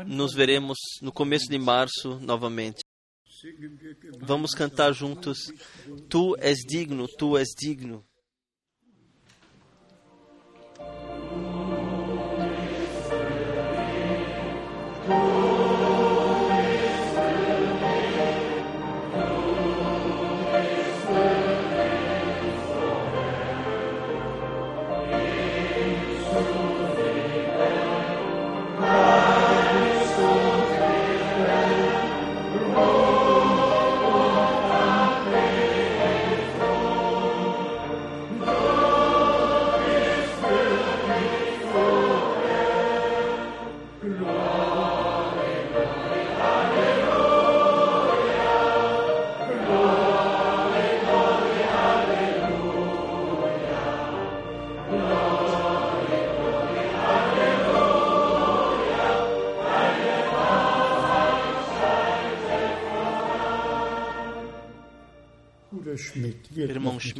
nos veremos no começo de março novamente. Vamos cantar juntos. Tu és digno, tu és digno.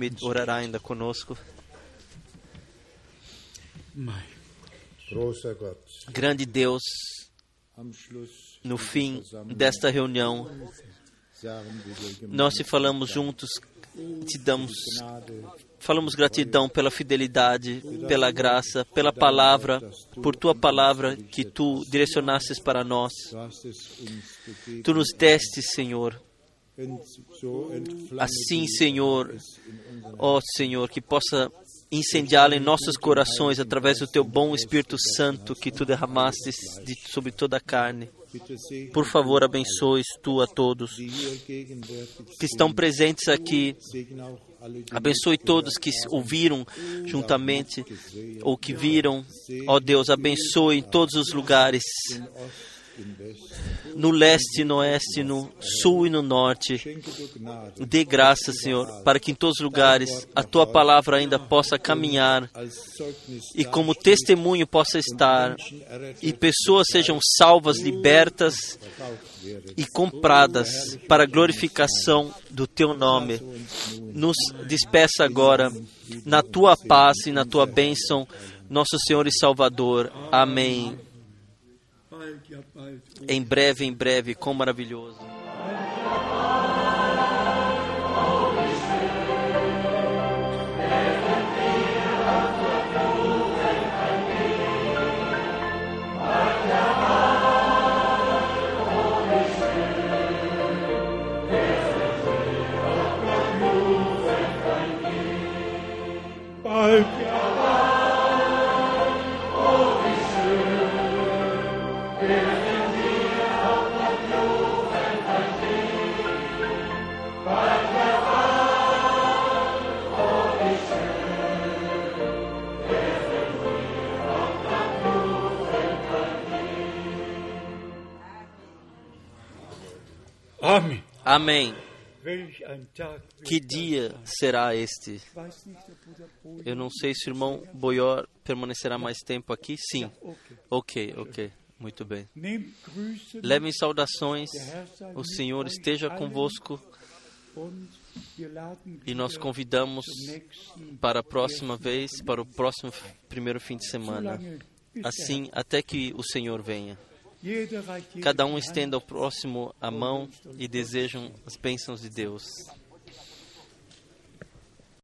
Schmidt orará ainda conosco. Grande Deus, no fim desta reunião, nós te falamos juntos, te damos, falamos gratidão pela fidelidade, pela graça, pela palavra, por tua palavra que tu direcionastes para nós. Tu nos deste, Senhor. Assim, Senhor, ó Senhor, que possa incendiá-la em nossos corações através do teu bom Espírito Santo que tu derramastes de, sobre toda a carne. Por favor, abençoes tu a todos que estão presentes aqui. Abençoe todos que ouviram juntamente ou que viram. Ó Deus, abençoe em todos os lugares, no leste, no oeste, no sul e no norte. Dê graça, Senhor, para que em todos os lugares a tua palavra ainda possa caminhar e como testemunho possa estar e pessoas sejam salvas, libertas e compradas para a glorificação do teu nome. Nos despeça agora na tua paz e na tua bênção, nosso Senhor e Salvador. Amém. Em breve, em breve, quão maravilhoso. Amém. Que dia será este? Eu não sei se o irmão Boior permanecerá mais tempo aqui. Sim. Ok, ok. Muito bem. Levem saudações. O Senhor esteja convosco e nós convidamos para a próxima vez, para o próximo primeiro fim de semana. Solange assim até que o Senhor venha. Cada um estenda ao próximo a mão e desejam as bênçãos de Deus.